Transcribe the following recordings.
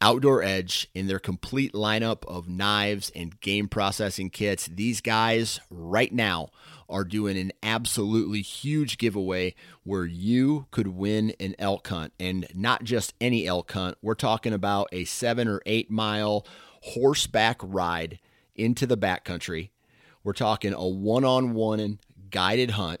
Outdoor Edge in their complete lineup of knives and game processing kits. These guys right now are doing an absolutely huge giveaway where you could win an elk hunt and not just any elk hunt. We're talking about a seven or eight mile horseback ride into the backcountry. We're talking a one on one guided hunt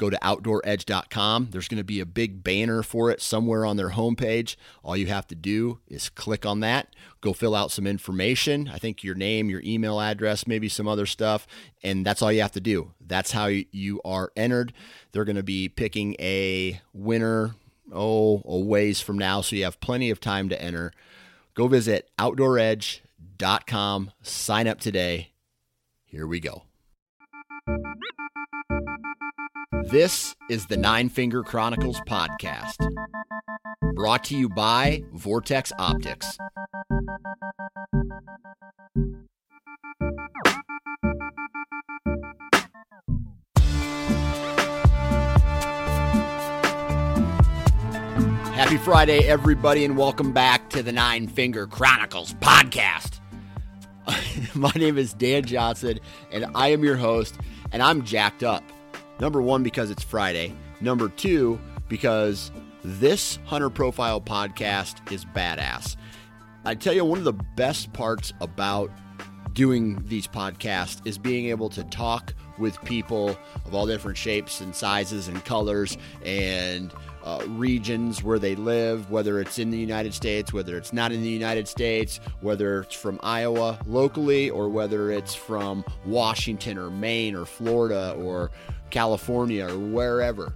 go to outdooredge.com. There's going to be a big banner for it somewhere on their homepage. All you have to do is click on that, go fill out some information. I think your name, your email address, maybe some other stuff. And that's all you have to do. That's how you are entered. They're going to be picking a winner, oh, a ways from now. So you have plenty of time to enter. Go visit outdooredge.com, sign up today. Here we go. This is the Nine Finger Chronicles podcast, brought to you by Vortex Optics. Happy Friday, everybody, and welcome back to the Nine Finger Chronicles podcast. My name is Dan Johnson, and I am your host, and I'm jacked up. Number one, because it's Friday. Number two, because this Hunter Profile podcast is badass. I tell you, one of the best parts about doing these podcasts is being able to talk with people of all different shapes and sizes and colors and uh, regions where they live, whether it's in the United States, whether it's not in the United States, whether it's from Iowa locally, or whether it's from Washington or Maine or Florida or California or wherever.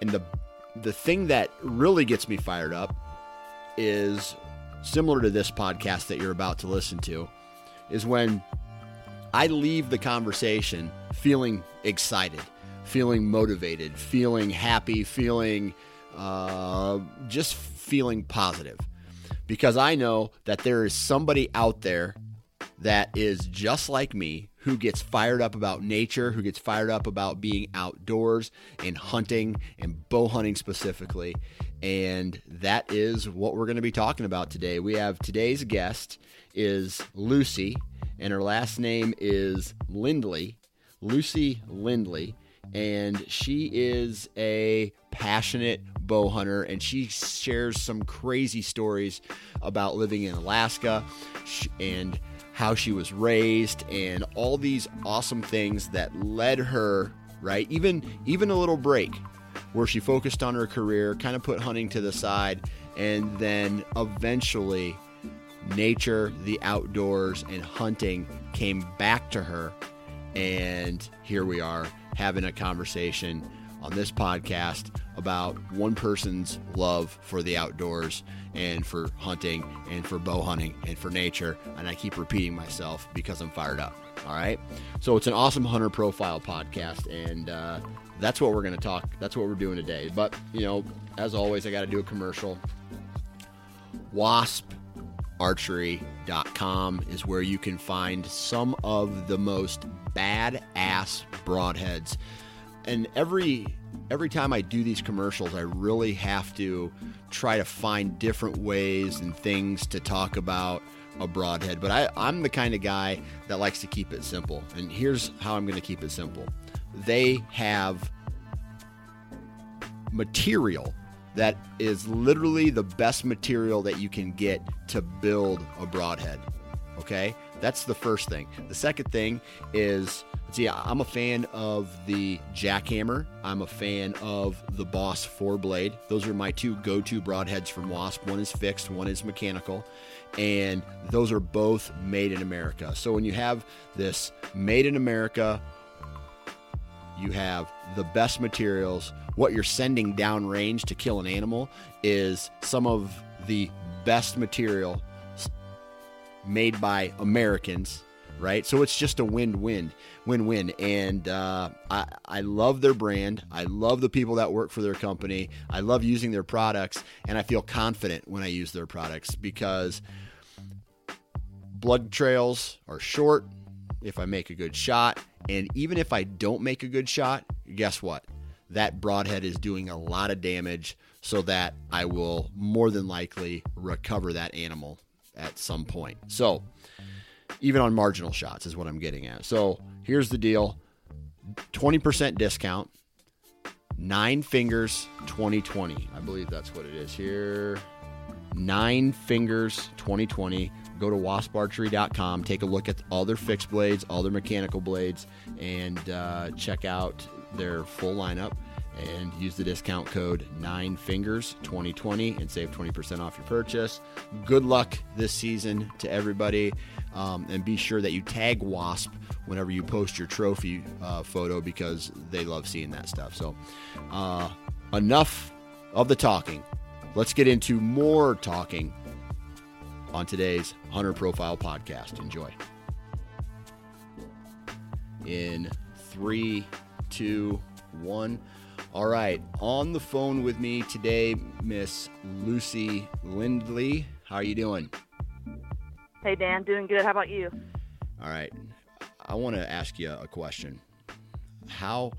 And the the thing that really gets me fired up is similar to this podcast that you're about to listen to is when I leave the conversation feeling excited, feeling motivated, feeling happy, feeling uh, just feeling positive. Because I know that there is somebody out there that is just like me who gets fired up about nature, who gets fired up about being outdoors and hunting and bow hunting specifically. And that is what we're going to be talking about today. We have today's guest is Lucy, and her last name is Lindley, Lucy Lindley. And she is a passionate bow hunter, and she shares some crazy stories about living in Alaska and how she was raised and all these awesome things that led her right even even a little break where she focused on her career kind of put hunting to the side and then eventually nature the outdoors and hunting came back to her and here we are having a conversation on this podcast about one person's love for the outdoors and for hunting and for bow hunting and for nature. And I keep repeating myself because I'm fired up. All right. So it's an awesome hunter profile podcast. And uh, that's what we're going to talk. That's what we're doing today. But, you know, as always, I got to do a commercial. Wasp wasparchery.com is where you can find some of the most badass broadheads. And every every time I do these commercials, I really have to try to find different ways and things to talk about a broadhead. But I, I'm the kind of guy that likes to keep it simple. And here's how I'm going to keep it simple they have material that is literally the best material that you can get to build a broadhead. Okay? That's the first thing. The second thing is see, I'm a fan of the Jak-Hammer. I'm a fan of the Boss four blade. Those are my two go to broadheads from Wasp. One is fixed, one is mechanical. And those are both made in America. So when you have this made in America, you have the best materials. What you're sending downrange to kill an animal is some of the best material made by Americans, right? So it's just a win-win, win-win. And uh, I, I love their brand. I love the people that work for their company. I love using their products, and I feel confident when I use their products because blood trails are short if I make a good shot. And even if I don't make a good shot, guess what? That broadhead is doing a lot of damage so that I will more than likely recover that animal at some point. So, even on marginal shots is what I'm getting at. So, here's the deal 20% discount, nine fingers 2020. I believe that's what it is here. Nine fingers 2020 go to wasparchery.com, take a look at all their fixed blades, all their mechanical blades, and uh, check out their full lineup. And use the discount code 9fingers2020 and save 20% off your purchase. Good luck this season to everybody. Um, and be sure that you tag Wasp whenever you post your trophy uh, photo because they love seeing that stuff. So, uh, enough of the talking. Let's get into more talking on today's Hunter Profile podcast. Enjoy. In three, two, one. All right, on the phone with me today, Miss Lucy Lindley. How are you doing? Hey Dan, doing good. How about you? All right, I want to ask you a question. How?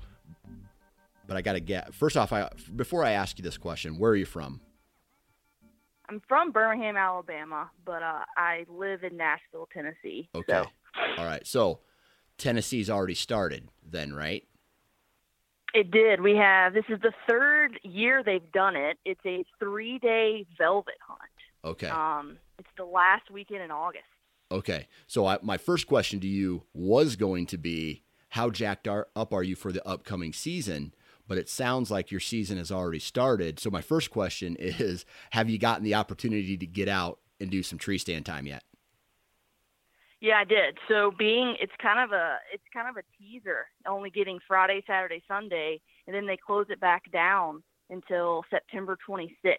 But I got to get first off. I before I ask you this question, where are you from? I'm from Birmingham, Alabama, but uh, I live in Nashville, Tennessee. Okay. So. All right. So Tennessee's already started then, right? It did. We have this is the third year they've done it. It's a three day velvet hunt. Okay. Um, it's the last weekend in August. Okay. So I, my first question to you was going to be, how jacked are, up are you for the upcoming season? but it sounds like your season has already started. So my first question is, have you gotten the opportunity to get out and do some tree stand time yet? Yeah, I did. So being it's kind of a it's kind of a teaser, only getting Friday, Saturday, Sunday, and then they close it back down until September 26th.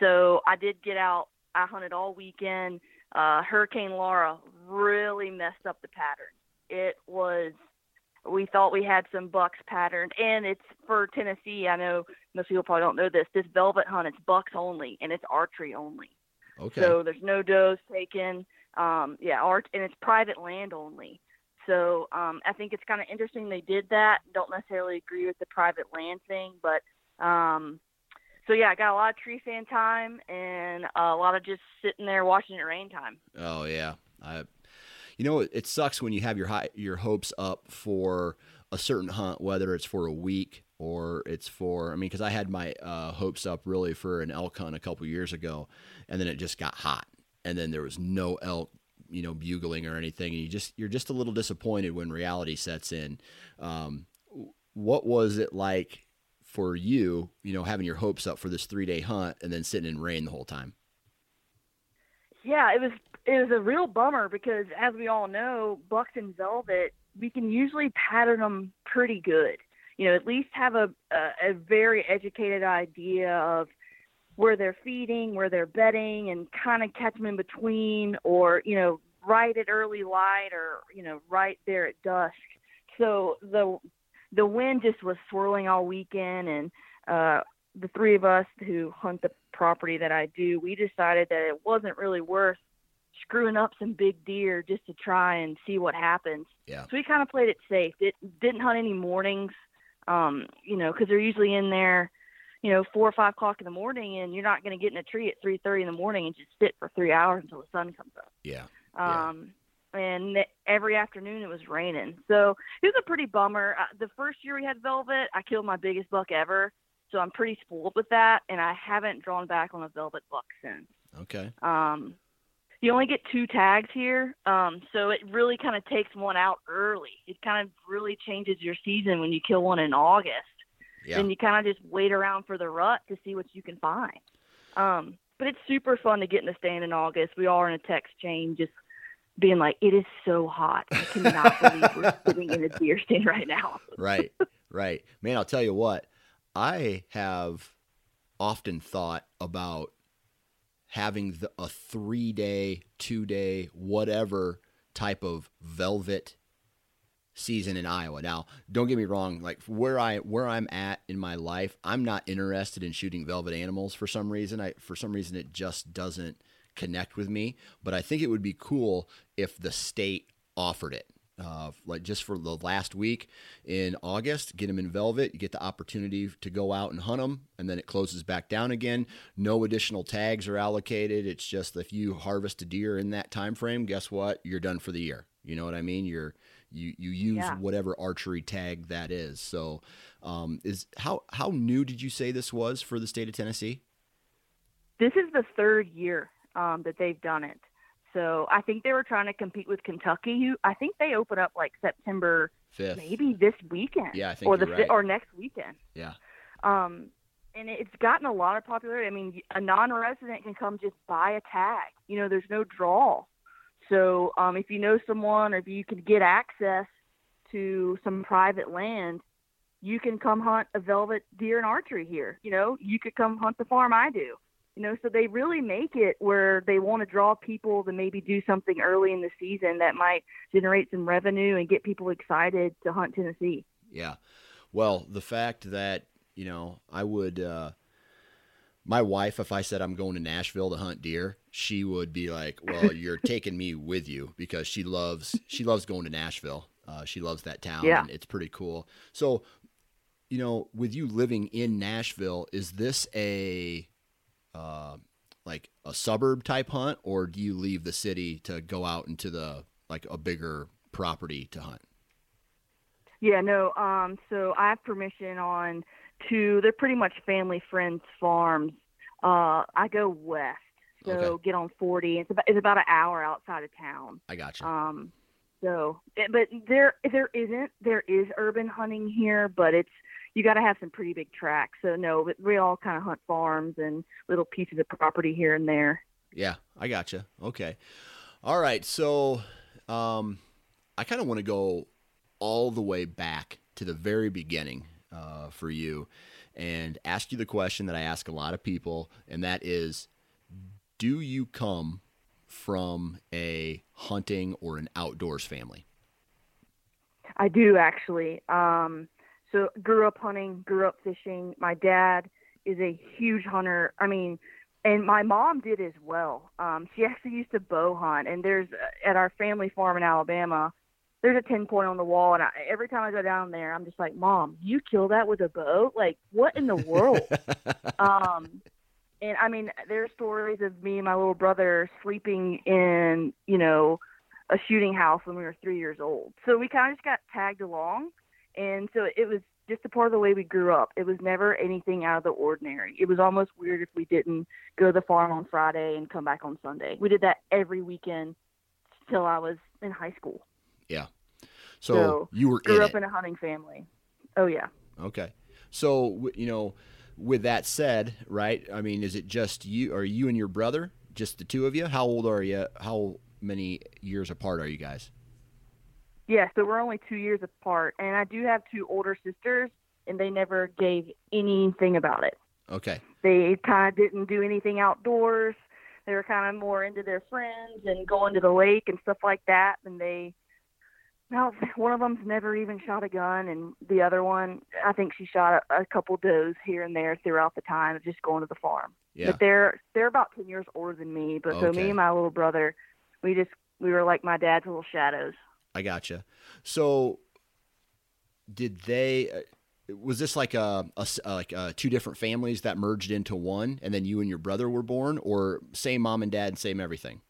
So I did get out. I hunted all weekend. Uh, Hurricane Laura really messed up the pattern. It was we thought we had some bucks patterned and it's for Tennessee. I know most people probably don't know this. This velvet hunt it's bucks only and it's archery only. Okay. So there's no does taken. Um, yeah, art and it's private land only. So um, I think it's kind of interesting they did that. Don't necessarily agree with the private land thing, but um, so yeah, I got a lot of tree stand time and a lot of just sitting there watching it rain time. Oh yeah, I you know, it sucks when you have your high, your hopes up for a certain hunt, whether it's for a week or it's for. I mean, because I had my uh, hopes up really for an elk hunt a couple years ago, and then it just got hot, and then there was no elk, you know, bugling or anything, and you just you're just a little disappointed when reality sets in. Um, what was it like for you, you know, having your hopes up for this three day hunt and then sitting in rain the whole time? Yeah, it was it was a real bummer because, as we all know, bucks and velvet, we can usually pattern them pretty good. You know, at least have a, a, a very educated idea of where they're feeding, where they're bedding, and kind of catch them in between, or you know, right at early light, or you know, right there at dusk. So the the wind just was swirling all weekend, and uh, the three of us who hunt the property that I do, we decided that it wasn't really worth screwing up some big deer just to try and see what happens. Yeah. So we kind of played it safe. It didn't hunt any mornings, um, you know, because they're usually in there, you know, four or five o'clock in the morning, and you're not going to get in a tree at three thirty in the morning and just sit for three hours until the sun comes up. Yeah. Um, and every afternoon it was raining, so it was a pretty bummer. Uh, the first year we had velvet, I killed my biggest buck ever, so I'm pretty spoiled with that, and I haven't drawn back on a velvet buck since. Okay. Um, you only get two tags here, um, so it really kind of takes one out early. It kind of really changes your season when you kill one in August. Yeah. Then you kind of just wait around for the rut to see what you can find. Um, but it's super fun to get in the stand in August. We all are in a text chain just being like, it is so hot. I cannot believe we're sitting in a deer stand right now. right, right. Man, I'll tell you what, I have often thought about having the, a three day, two day, whatever type of velvet season in Iowa. Now, don't get me wrong, like where I where I'm at in my life, I'm not interested in shooting velvet animals for some reason. I for some reason it just doesn't connect with me, but I think it would be cool if the state offered it. Uh, like just for the last week in August, get them in velvet. You get the opportunity to go out and hunt them, and then it closes back down again. No additional tags are allocated. It's just if you harvest a deer in that time frame, guess what? You're done for the year. You know what I mean? You're you you use Yeah. whatever archery tag that is. So, um, is how how new did you say this was for the state of Tennessee? This is the third year um, that they've done it. So I think they were trying to compete with Kentucky. Who I think they open up like September, Fifth. maybe this weekend. Yeah, I think or the right. or next weekend. Yeah. Um, and it's gotten a lot of popularity. I mean, a non-resident can come just buy a tag. You know, there's no draw. So um, if you know someone or if you can get access to some private land, you can come hunt a velvet deer and archery here. You know, you could come hunt the farm I do. You know, so they really make it where they want to draw people to maybe do something early in the season that might generate some revenue and get people excited to hunt Tennessee. Yeah. Well, the fact that, you know, I would uh my wife if I said I'm going to Nashville to hunt deer, she would be like, "Well, you're taking me with you because she loves she loves going to Nashville. Uh she loves that town Yeah. and it's pretty cool." So, you know, with you living in Nashville, is this a uh like a suburb type hunt or do you leave the city to go out into the like a bigger property to hunt? Yeah, no. Um, so I have permission on two. They're pretty much family friends farms. Uh, I go west, so Okay. get on forty. It's about it's about an hour outside of town. I got you. Um, so, but there there isn't there is urban hunting here, but it's you got to have some pretty big tracks. So no, but we all kind of hunt farms and little pieces of property here and there. Yeah, I got you. Okay. All right. So, um, I kind of want to go all the way back to the very beginning uh, for you and ask you the question that I ask a lot of people, and that is Do you come from a hunting or an outdoors family? I do actually. Um, so grew up hunting, grew up fishing. My dad is a huge hunter. I mean, and my mom did as well. Um, she actually used to bow hunt, and there's uh, at our family farm in Alabama. There's a ten point on the wall, and I, every time I go down there, I'm just like, "Mom, you kill that with a bow? Like, what in the world?" um, and I mean, there are stories of me and my little brother sleeping in, you know, a shooting house when we were three years old. So we kind of just got tagged along, and so it was just a part of the way we grew up. It was never anything out of the ordinary. It was almost weird if we didn't go to the farm on Friday and come back on Sunday. We did that every weekend till I was in high school. So, So, you were Grew in up it. in a hunting family. Oh yeah. Okay. So, you know, with that said, right? I mean, is it just you? Are you and your brother just the two of you? How old are you? How many years apart are you guys? Yeah, so we're only two years apart, and I do have two older sisters, and they never gave anything about it. Okay. They kind of didn't do anything outdoors. They were kind of more into their friends and going to the lake and stuff like that. And they, well, one of them's never even shot a gun, and the other one, I think she shot a, a couple does here and there throughout the time of just going to the farm. Yeah. But they're they're about ten years older than me. But so me and my little brother, we just we were like my dad's little shadows. I gotcha. So, did they? Uh, was this like a, a like uh, two different families that merged into one, and then you and your brother were born, or same mom and dad, same everything?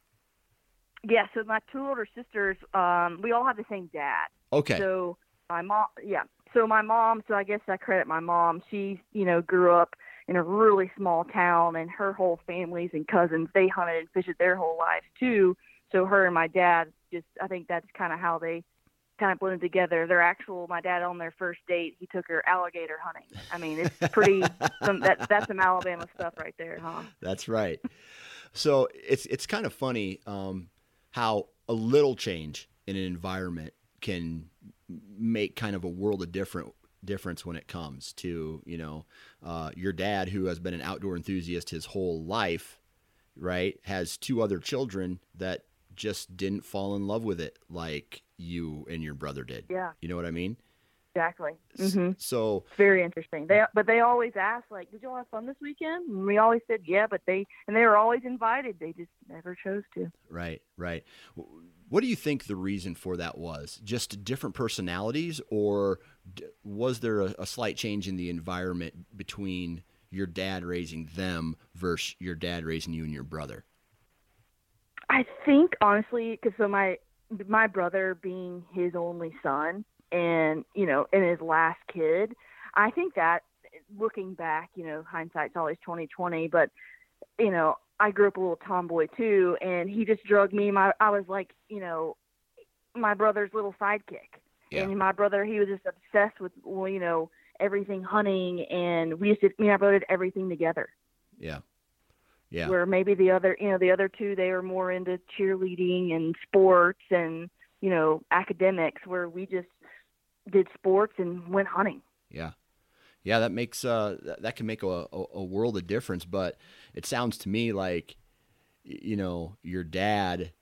Yeah. So my two older sisters, um, we all have the same dad. Okay. So my mom, yeah. So my mom, so I guess I credit my mom. She, you know, grew up in a really small town, and her whole families and cousins they hunted and fished their whole lives too. So her and my dad just, I think that's kind of how they kind of blended together. Their actual, my dad on their first date, he took her alligator hunting. I mean, it's pretty. some, that that's some Alabama stuff right there, huh? That's right. So it's it's kind of funny um, how a little change in an environment can make kind of a world of different difference when it comes to you know uh, your dad who has been an outdoor enthusiast his whole life right has two other children that just didn't fall in love with it like you and your brother did. Yeah. You know what I mean? Exactly. Mm-hmm. So very interesting. They but they always ask like, "Did you all have fun this weekend?" And we always said, "Yeah," but they and they were always invited. They just never chose to. Right. Right. What do you think the reason for that was? Just different personalities, or was there a, a slight change in the environment between your dad raising them versus your dad raising you and your brother? I think honestly, because so my my brother being his only son, and you know, and his last kid, I think that looking back, you know, hindsight's always twenty twenty, but you know, I grew up a little tomboy too, and he just drugged me. My I was like, you know, my brother's little sidekick, yeah. and my brother he was just obsessed with, well, you know, everything hunting, and we used to, me and my brother did everything together. Yeah. Yeah. Where maybe the other, you know, the other two they were more into cheerleading and sports and you know academics, where we just did sports and went hunting. Yeah. Yeah, that makes uh that can make a, a, a world of difference. But it sounds to me like, you know, your dad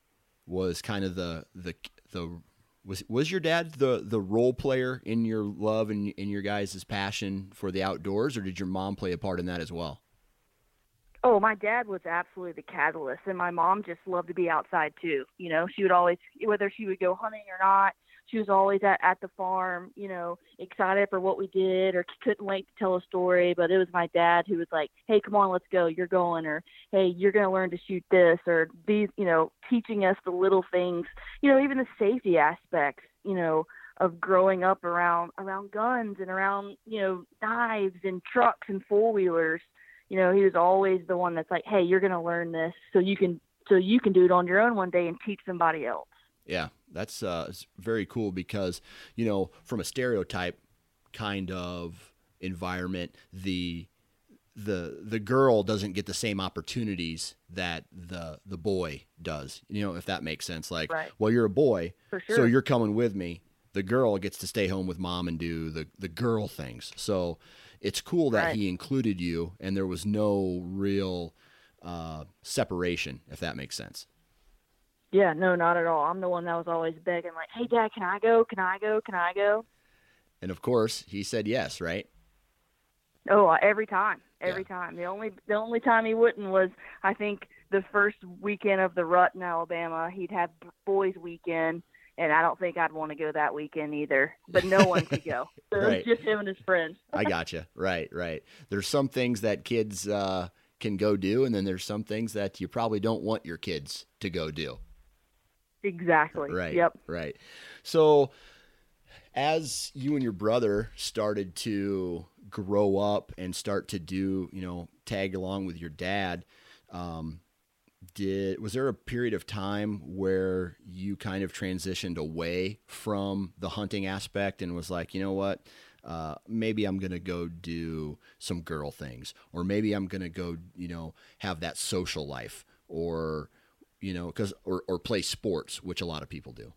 was kind of the the the was was your dad the the role player in your love and in your guys' passion for the outdoors, or did your mom play a part in that as well? Oh, my dad was absolutely the catalyst, and my mom just loved to be outside too. You know, she would always, whether she would go hunting or not, she was always at at the farm. You know, excited for what we did, or couldn't wait to tell a story. But it was my dad who was like, "Hey, come on, let's go. You're going," or "Hey, you're going to learn to shoot this," or these, you know, teaching us the little things. You know, even the safety aspects. You know, of growing up around around guns and around you know knives and trucks and four wheelers you know, he was always the one that's like, "Hey, you're going to learn this so you can so you can do it on your own one day and teach somebody else." Yeah, that's uh, very cool because you know, from a stereotype kind of environment, the the the girl doesn't get the same opportunities that the the boy does. You know, if that makes sense. Like, right. well, you're a boy, sure. so you're coming with me. The girl gets to stay home with mom and do the the girl things. So it's cool that right. he included you and there was no real uh, separation, if that makes sense. Yeah, no, not at all. I'm the one that was always begging, like, "Hey, Dad, can I go? Can I go? Can I go?" And of course, he said yes, right? Oh, uh, every time, every yeah. time. The only the only time he wouldn't was, I think, the first weekend of the rut in Alabama. He'd have boys' weekend, and I don't think I'd want to go that weekend either. But no one could go. So right. it was just him and his friends. I gotcha. Right, right. There's some things that kids uh, can go do, and then there's some things that you probably don't want your kids to go do. Exactly. Right. Yep. Right. So, as you and your brother started to grow up and start to do, you know, tag along with your dad, um, did was there a period of time where you kind of transitioned away from the hunting aspect and was like, you know what, uh, maybe I'm gonna go do some girl things, or maybe I'm gonna go, you know, have that social life, or you know, because or or play sports, which a lot of people do.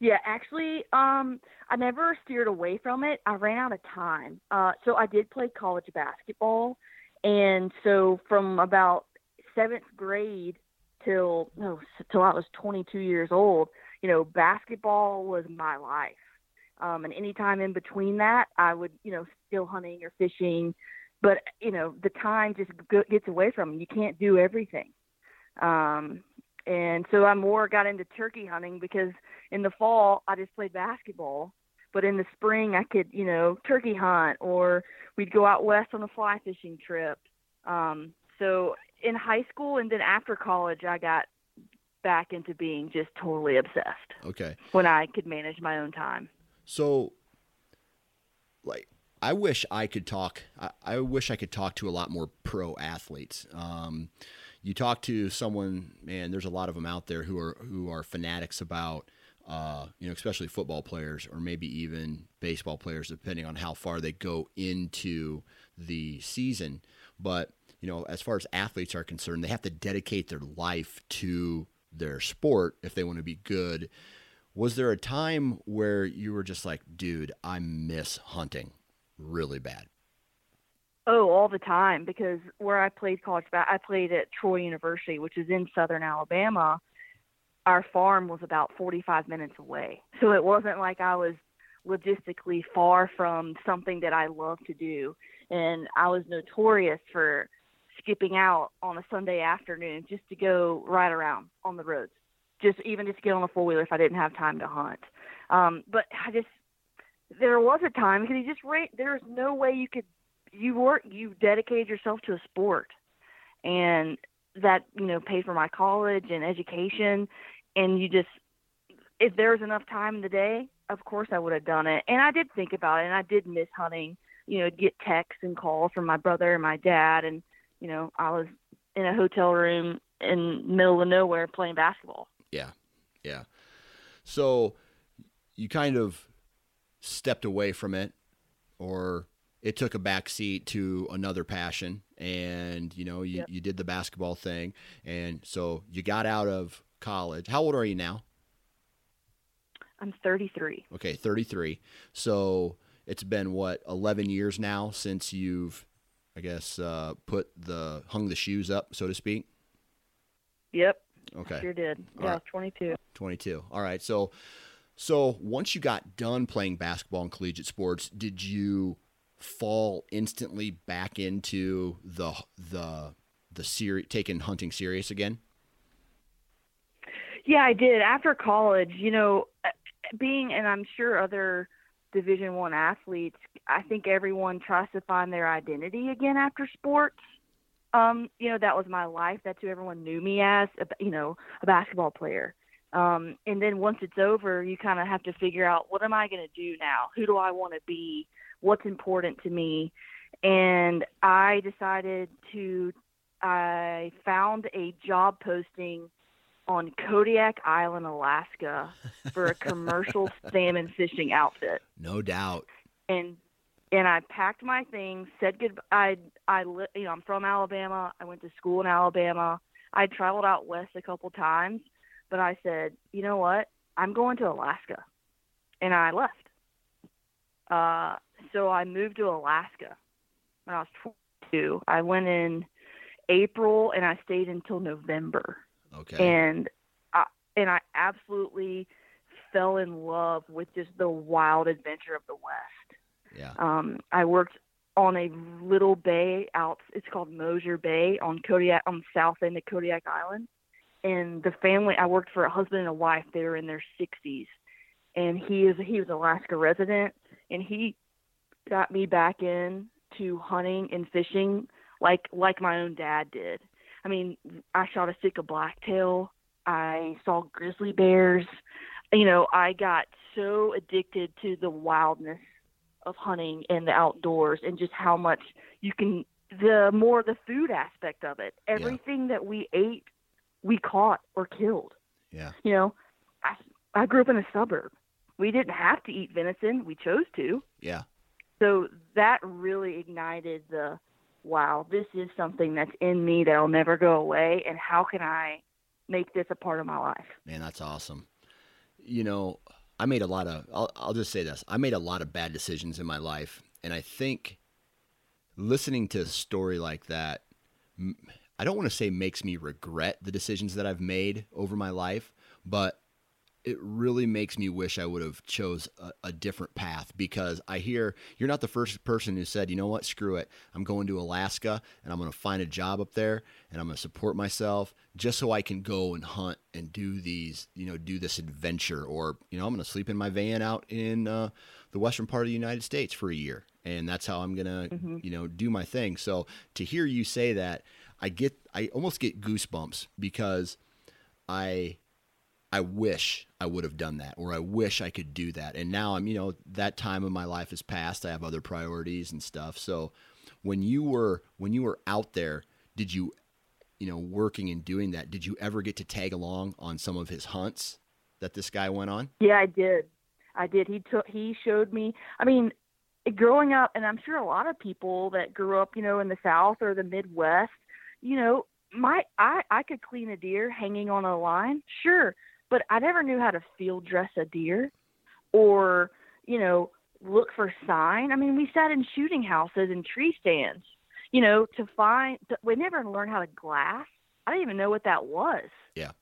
Yeah, actually, um, I never steered away from it. I ran out of time, uh, so I did play college basketball, and so from about seventh grade till no till I was 22 years old, you know, basketball was my life. Um, and anytime in between that, I would, you know, still hunting or fishing. But you know, the time just gets away from you. You can't do everything. Um, and so I more got into turkey hunting because in the fall I just played basketball, but in the spring I could, you know, turkey hunt or we'd go out west on a fly fishing trip. Um, so in high school and then after college, I got back into being just totally obsessed. Okay. When I could manage my own time. So, like, I wish I could talk. I, I wish I could talk to a lot more pro athletes. Um, you talk to someone, man. There's a lot of them out there who are who are fanatics about, uh, you know, especially football players or maybe even baseball players, depending on how far they go into the season. But you know, as far as athletes are concerned, they have to dedicate their life to their sport if they want to be good. Was there a time where you were just like, dude, I miss hunting really bad? Oh, all the time because where I played college I played at Troy University, which is in southern Alabama. Our farm was about 45 minutes away. So it wasn't like I was logistically far from something that I love to do. And I was notorious for skipping out on a Sunday afternoon just to go ride around on the roads, just even just get on a four wheeler if I didn't have time to hunt. Um, but I just there was a time because you just rate. There's no way you could you work you dedicated yourself to a sport, and that you know paid for my college and education, and you just if there was enough time in the day, of course I would have done it. And I did think about it, and I did miss hunting. You know, get texts and calls from my brother and my dad, and you know, I was in a hotel room in middle of nowhere playing basketball. Yeah. Yeah. So you kind of stepped away from it or it took a back seat to another passion and you know you, yep. you did the basketball thing and so you got out of college how old are you now i'm 33 okay 33 so it's been what 11 years now since you've I guess, uh, put the hung the shoes up, so to speak? Yep. Okay. Sure did. All yeah, right. 22. 22. All right. So, so once you got done playing basketball and collegiate sports, did you fall instantly back into the the the series, taking hunting serious again? Yeah, I did. After college, you know, being, and I'm sure other Division One athletes, I think everyone tries to find their identity again after sports. Um, you know, that was my life. That's who everyone knew me as, you know, a basketball player. Um, and then once it's over, you kind of have to figure out what am I going to do now? Who do I want to be? What's important to me? And I decided to, I found a job posting on Kodiak Island, Alaska for a commercial salmon fishing outfit. No doubt. And and I packed my things, said good I I you know, I'm from Alabama. I went to school in Alabama. I traveled out west a couple times, but I said, "You know what? I'm going to Alaska." And I left. Uh so I moved to Alaska when I was 22. I went in April and I stayed until November. Okay. And I, and I absolutely fell in love with just the wild adventure of the West. Yeah. Um, I worked on a little bay out. It's called Moser Bay on Kodiak on the south end of Kodiak Island. And the family, I worked for a husband and a wife. They were in their 60s, and he is he was an Alaska resident, and he got me back in to hunting and fishing like like my own dad did. I mean, I shot a Sitka blacktail. I saw grizzly bears. You know, I got so addicted to the wildness of hunting and the outdoors and just how much you can the more the food aspect of it. Everything yeah. that we ate, we caught or killed. Yeah. You know, I I grew up in a suburb. We didn't have to eat venison, we chose to. Yeah. So that really ignited the wow, this is something that's in me that'll never go away, and how can I make this a part of my life? Man, that's awesome. You know, I made a lot of, I'll, I'll just say this I made a lot of bad decisions in my life. And I think listening to a story like that, I don't want to say makes me regret the decisions that I've made over my life, but it really makes me wish I would have chose a, a, different path because I hear you're not the first person who said, you know what, screw it. I'm going to Alaska and I'm going to find a job up there and I'm going to support myself just so I can go and hunt and do these, you know, do this adventure or, you know, I'm going to sleep in my van out in uh, the western part of the United States for a year. And that's how I'm going to, mm-hmm. you know, do my thing. So to hear you say that, I get, I almost get goosebumps because I, I wish I would have done that, or I wish I could do that. And now I'm, you know, that time of my life has passed. I have other priorities and stuff. So when you were when you were out there, did you, you know, working and doing that, did you ever get to tag along on some of his hunts that this guy went on? Yeah, I did. I did. He took he showed me. I mean, growing up, and I'm sure a lot of people that grew up, you know, in the South or the Midwest, you know, my I I could clean a deer hanging on a line, sure but I never knew how to field dress a deer or, you know, look for sign. I mean, we sat in shooting houses and tree stands, you know, to find, to, we never learned how to glass. I didn't even know what that was. Yeah.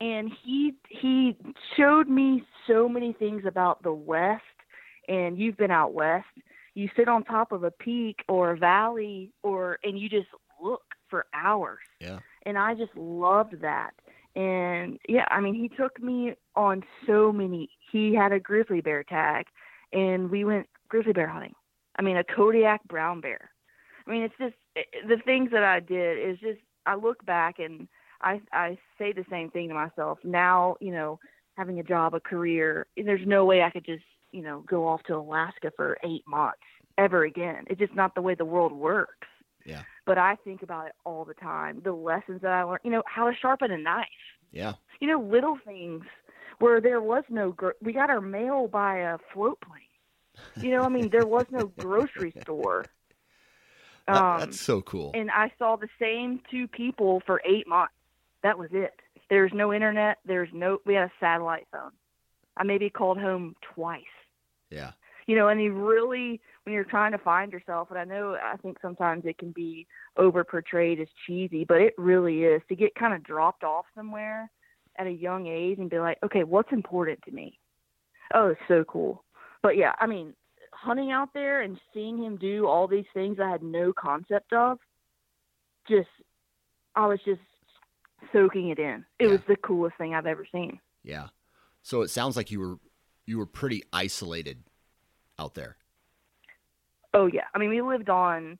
And he, he showed me so many things about the West and you've been out West. You sit on top of a peak or a valley or, and you just look for hours. Yeah. And I just loved that. And yeah, I mean, he took me on so many. He had a grizzly bear tag, and we went grizzly bear hunting. I mean, a Kodiak brown bear. I mean, it's just the things that I did is just. I look back and I I say the same thing to myself now. You know, having a job, a career. There's no way I could just you know go off to Alaska for eight months ever again. It's just not the way the world works. Yeah. But I think about it all the time. The lessons that I learned, you know, how to sharpen a knife. Yeah. You know, little things where there was no, gro- we got our mail by a float plane. You know, I mean, there was no grocery store. Um, that's so cool. And I saw the same two people for eight months. That was it. There's no internet. There's no, we had a satellite phone. I maybe called home twice. Yeah. You know, and he really, when you're trying to find yourself, and I know I think sometimes it can be over portrayed as cheesy, but it really is to get kind of dropped off somewhere at a young age and be like, okay, what's important to me? Oh, it's so cool. But yeah, I mean, hunting out there and seeing him do all these things I had no concept of, just, I was just soaking it in. It yeah. was the coolest thing I've ever seen. Yeah. So it sounds like you were you were pretty isolated out there. Oh yeah, I mean we lived on.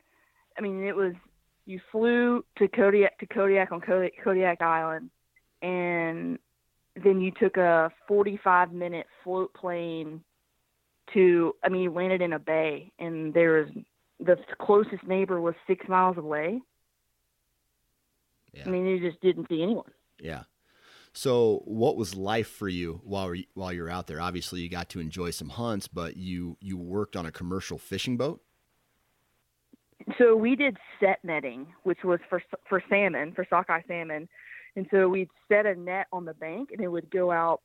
I mean it was you flew to Kodiak to Kodiak on Kodiak, Kodiak Island, and then you took a 45 minute float plane to. I mean you landed in a bay, and there was the closest neighbor was six miles away. Yeah. I mean you just didn't see anyone. Yeah. So, what was life for you while while you're out there? Obviously, you got to enjoy some hunts, but you you worked on a commercial fishing boat. So we did set netting, which was for for salmon, for sockeye salmon, and so we'd set a net on the bank, and it would go out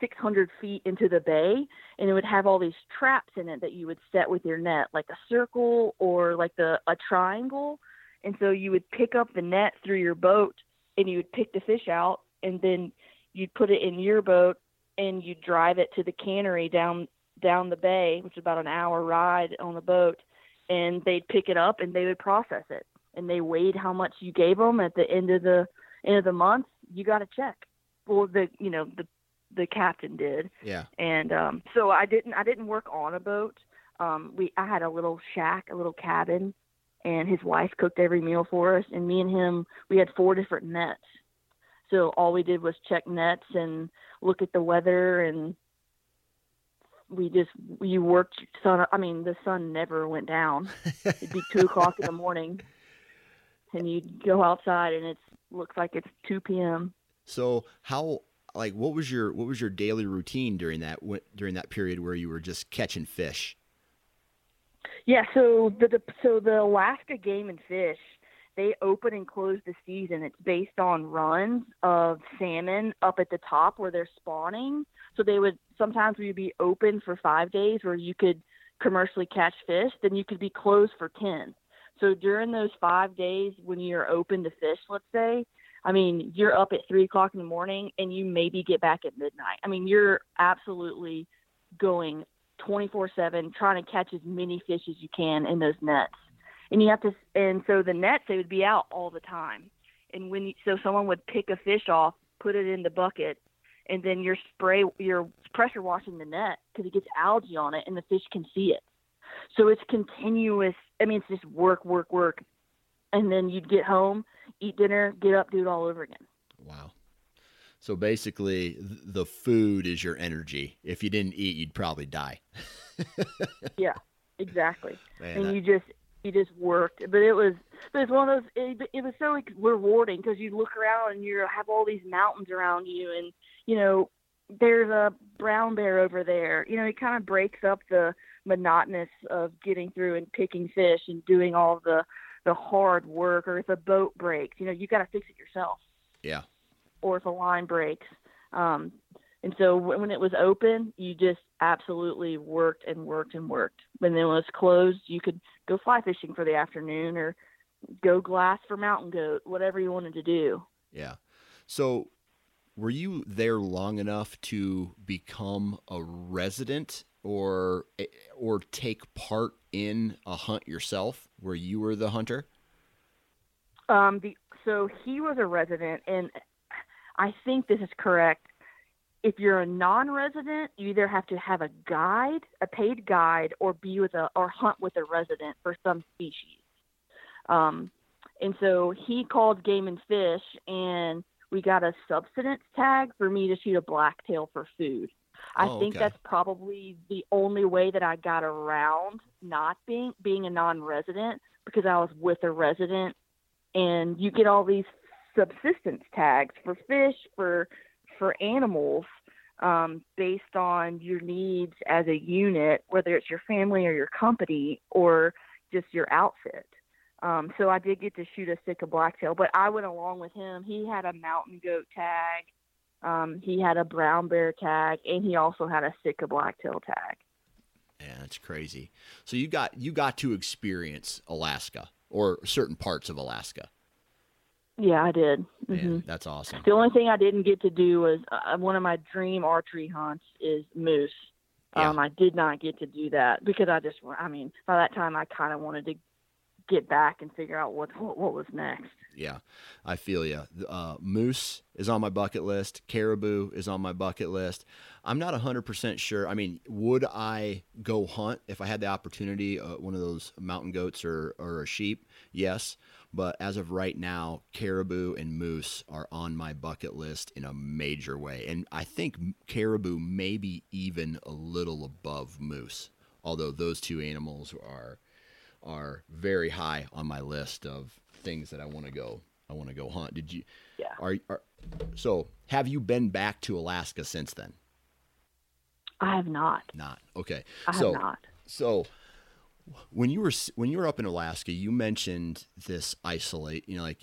600 feet into the bay, and it would have all these traps in it that you would set with your net, like a circle or like the a triangle, and so you would pick up the net through your boat, and you would pick the fish out, and then you'd put it in your boat and you'd drive it to the cannery down down the bay, which is about an hour ride on the boat, and they'd pick it up and they would process it. And they weighed how much you gave them at the end of the end of the month. You got a check. Well, the you know the the captain did. Yeah. And um, so I didn't I didn't work on a boat. Um, we I had a little shack, a little cabin, and his wife cooked every meal for us. And me and him, we had four different nets so all we did was check nets and look at the weather and we just we worked sun i mean the sun never went down. It'd be two o'clock in the morning and you'd go outside and it looks like it's 2 p.m so how like what was your what was your daily routine during that during that period where you were just catching fish? Yeah so the, the so the alaska game and fish they open and close the season. It's based on runs of salmon up at the top where they're spawning. So they would sometimes we would be open for five days where you could commercially catch fish, then you could be closed for ten. So during those five days when you're open to fish, let's say, I mean, you're up at three o'clock in the morning and you maybe get back at midnight. I mean, you're absolutely going 24 7 trying to catch as many fish as you can in those nets. And you have to, and so the nets, they would be out all the time. And when, you, so someone would pick a fish off, put it in the bucket, and then you're spray, you're pressure washing the net because it gets algae on it and the fish can see it. So it's continuous. I mean, it's just work, work, work. And then you'd get home, eat dinner, get up, do it all over again. Wow. So basically, the food is your energy. If you didn't eat, you'd probably die. yeah, exactly. Man, and you just you just worked, but it was but it's one of those. It, it was so rewarding because you look around and you have all these mountains around you, and you know there's a brown bear over there. You know, it kind of breaks up the monotonous of getting through and picking fish and doing all the the hard work. Or if a boat breaks, you know, you got to fix it yourself. Yeah or if a line breaks. Um, and so when it was open, you just absolutely worked and worked and worked. When it was closed, you could go fly fishing for the afternoon or go glass for mountain goat, whatever you wanted to do. Yeah. So were you there long enough to become a resident or or take part in a hunt yourself where you were the hunter? Um the so he was a resident and I think this is correct. If you're a non-resident, you either have to have a guide, a paid guide, or be with a or hunt with a resident for some species. Um, and so he called Game and Fish, and we got a subsistence tag for me to shoot a blacktail for food. I oh, think okay. that's probably the only way that I got around not being being a non-resident because I was with a resident, and you get all these subsistence tags for fish for for animals um, based on your needs as a unit, whether it's your family or your company or just your outfit. Um, so I did get to shoot a Sitka blacktail, but I went along with him. He had a mountain goat tag, um, he had a brown bear tag, and he also had a Sitka blacktail tag. Yeah, that's crazy. So you got you got to experience Alaska or certain parts of Alaska. Yeah, I did. Mm-hmm. that's awesome. The only thing I didn't get to do was uh, one of my dream archery hunts is moose. Yeah. Um, I did not get to do that because I just, I mean, by that time I kind of wanted to get back and figure out what what, what was next. Yeah, I feel you. Uh, moose is on my bucket list. Caribou is on my bucket list. I'm not 100% sure. I mean, would I go hunt if I had the opportunity, uh, one of those mountain goats or, or a sheep? Yes. But as of right now, caribou and moose are on my bucket list in a major way. And I think caribou may be even a little above moose, although those two animals are are very high on my list of things that I want to go I want to go hunt. Did you Yeah. Are, are so have you been back to Alaska since then? I have not. Not. Okay. I so, have not. So when you were when you were up in Alaska, you mentioned this isolate. You know, like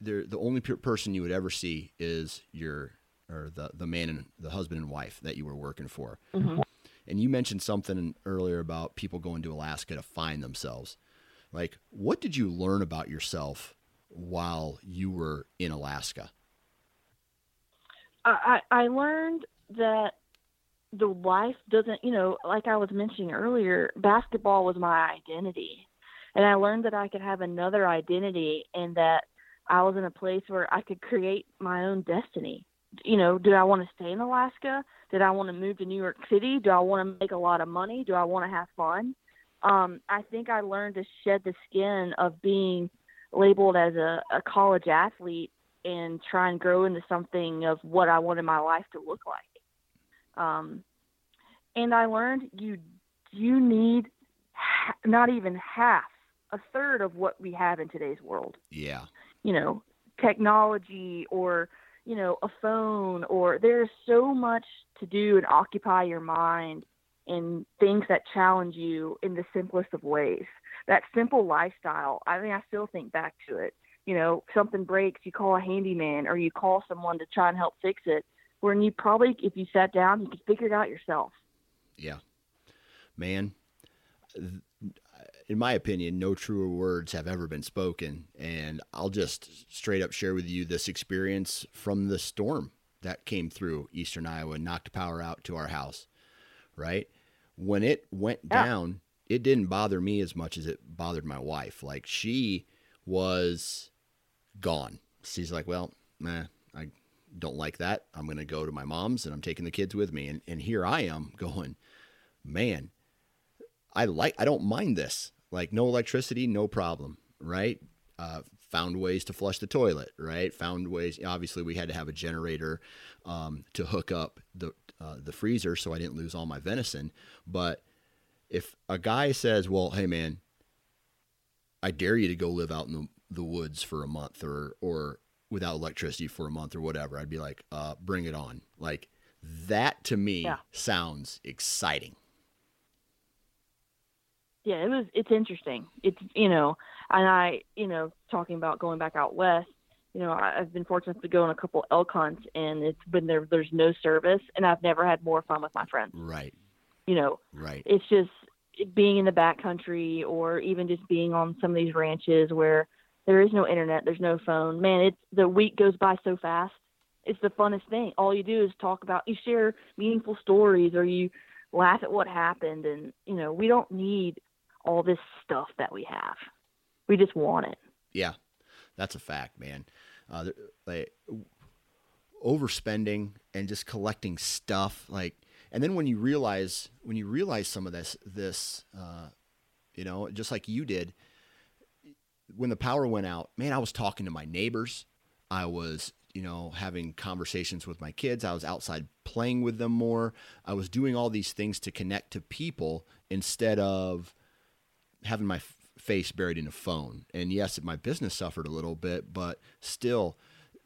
the the only person you would ever see is your or the the man and the husband and wife that you were working for. Mm-hmm. And you mentioned something earlier about people going to Alaska to find themselves. Like, what did you learn about yourself while you were in Alaska? I, I learned that the life doesn't, you know, like I was mentioning earlier, basketball was my identity. And I learned that I could have another identity and that I was in a place where I could create my own destiny. You know, do I want to stay in Alaska? Did I want to move to New York City? Do I want to make a lot of money? Do I want to have fun? Um, I think I learned to shed the skin of being labeled as a, a college athlete and try and grow into something of what I wanted my life to look like. Um, and I learned you you need ha- not even half, a third of what we have in today's world. Yeah. You know, technology or you know a phone or there's so much to do and occupy your mind in things that challenge you in the simplest of ways. That simple lifestyle, I mean, I still think back to it. You know, something breaks, you call a handyman or you call someone to try and help fix it when you probably, if you sat down, you could figure it out yourself. Yeah, man. in my opinion, no truer words have ever been spoken. And I'll just straight up share with you this experience from the storm that came through Eastern Iowa and knocked power out to our house, right? When it went yeah. down, it didn't bother me as much as it bothered my wife. Like she was gone. She's like, well, nah, I don't like that. I'm going to go to my mom's and I'm taking the kids with me. And, and here I am going, man, I like, I don't mind this. Like no electricity, no problem, right? Uh, found ways to flush the toilet, right? Found ways. Obviously, we had to have a generator um, to hook up the uh, the freezer so I didn't lose all my venison. But if a guy says, "Well, hey man, I dare you to go live out in the, the woods for a month or or without electricity for a month or whatever," I'd be like, uh, "Bring it on!" Like that to me yeah. sounds exciting. Yeah, it was. It's interesting. It's you know, and I you know talking about going back out west. You know, I've been fortunate to go on a couple elk hunts, and it's been there. There's no service, and I've never had more fun with my friends. Right. You know. Right. It's just being in the back country or even just being on some of these ranches where there is no internet, there's no phone. Man, it's the week goes by so fast. It's the funnest thing. All you do is talk about, you share meaningful stories, or you laugh at what happened, and you know we don't need all this stuff that we have. We just want it. Yeah, that's a fact, man. Uh, like overspending and just collecting stuff, like, and then when you realize when you realize some of this, this, uh, you know, just like you did, when the power went out, man, I was talking to my neighbors. I was, you know, having conversations with my kids. I was outside playing with them more. I was doing all these things to connect to people instead of having my f- face buried in a phone. And yes, my business suffered a little bit, but still,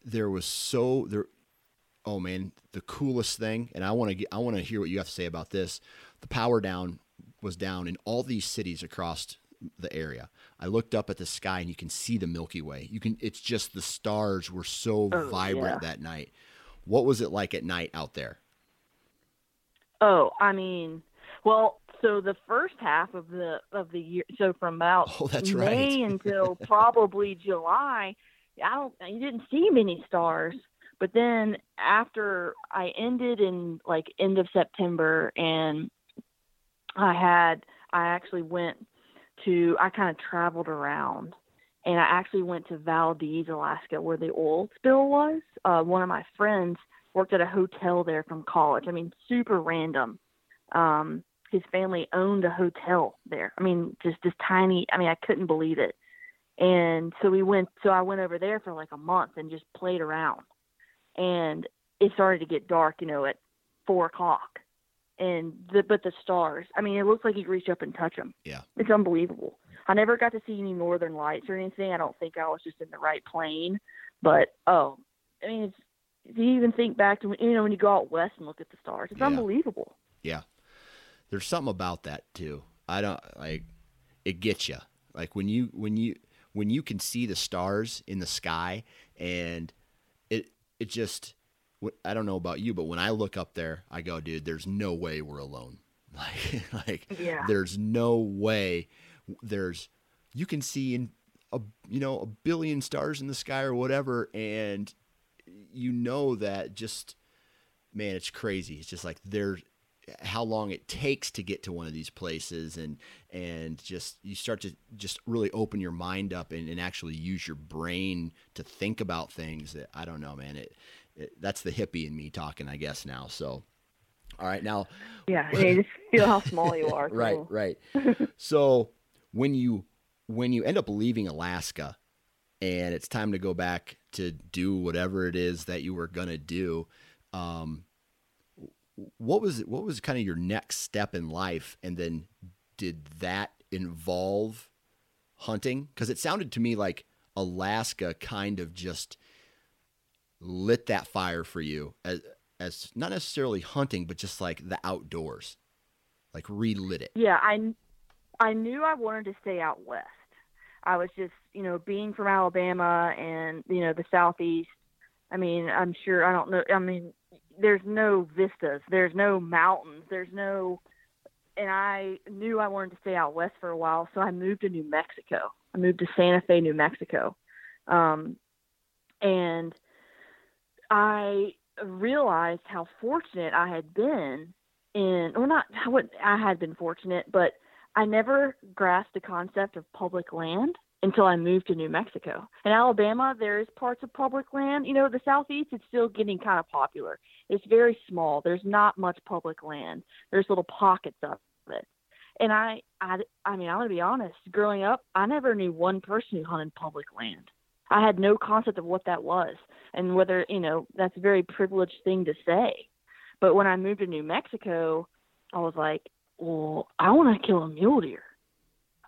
there was so there. Oh man, the coolest thing, and I want to I want to hear what you have to say about this. The power down was down in all these cities across the area. I looked up at the sky and you can see the Milky Way. You can it's just the stars were so oh, vibrant yeah. that night. What was it like at night out there? Oh, I mean, well, so the first half of the of the year, so from about oh, that's May right. until probably July, I don't, you didn't see many stars. But then after I ended in like end of September, and I had, I actually went to, I kind of traveled around, and I actually went to Valdez, Alaska, where the oil spill was. Uh, one of my friends worked at a hotel there from college. I mean, super random. Um, his family owned a hotel there. I mean, just this tiny. I mean, I couldn't believe it. And so we went. So I went over there for like a month and just played around. And it started to get dark, you know, at four o'clock. And the but the stars. I mean, it looks like you reach up and touch them. Yeah, it's unbelievable. I never got to see any northern lights or anything. I don't think I was just in the right plane. But oh, I mean, it's. Do you even think back to when you know when you go out west and look at the stars? It's yeah. unbelievable. Yeah, there's something about that too. I don't like it gets you. Like when you when you when you can see the stars in the sky and it it just I don't know about you, but when I look up there, I go, dude, there's no way we're alone. Like like yeah. there's no way there's you can see in a you know a billion stars in the sky or whatever and you know that just man it's crazy it's just like there's how long it takes to get to one of these places and and just you start to just really open your mind up and, and actually use your brain to think about things that I don't know man it, it that's the hippie in me talking I guess now so. All right now yeah you just feel how small you are right right. So when you when you end up leaving Alaska and it's time to go back to do whatever it is that you were going to do um, what was what was kind of your next step in life? And then did that involve hunting? Because it sounded to me like alaska kind of just lit that fire for you as as not necessarily hunting but just like the outdoors. Like relit it. Yeah i i knew i wanted to stay out west. I was just you know being from alabama and you know the southeast i mean i'm sure i don't know i mean there's no vistas, there's no mountains, there's no, and I knew I wanted to stay out west for a while, so I moved to New Mexico. I moved to Santa Fe, New Mexico, um, and I realized how fortunate I had been in, or not how I had been fortunate, but I never grasped the concept of public land until I moved to New Mexico. In Alabama, there's parts of public land. You know, the southeast is still getting kind of popular. It's very small. There's not much public land. There's little pockets of it. And I, I, I mean, I'm gonna be honest. Growing up, I never knew one person who hunted public land. I had no concept of what that was, and whether you know that's a very privileged thing to say. But when I moved to New Mexico, I was like, well, I want to kill a mule deer.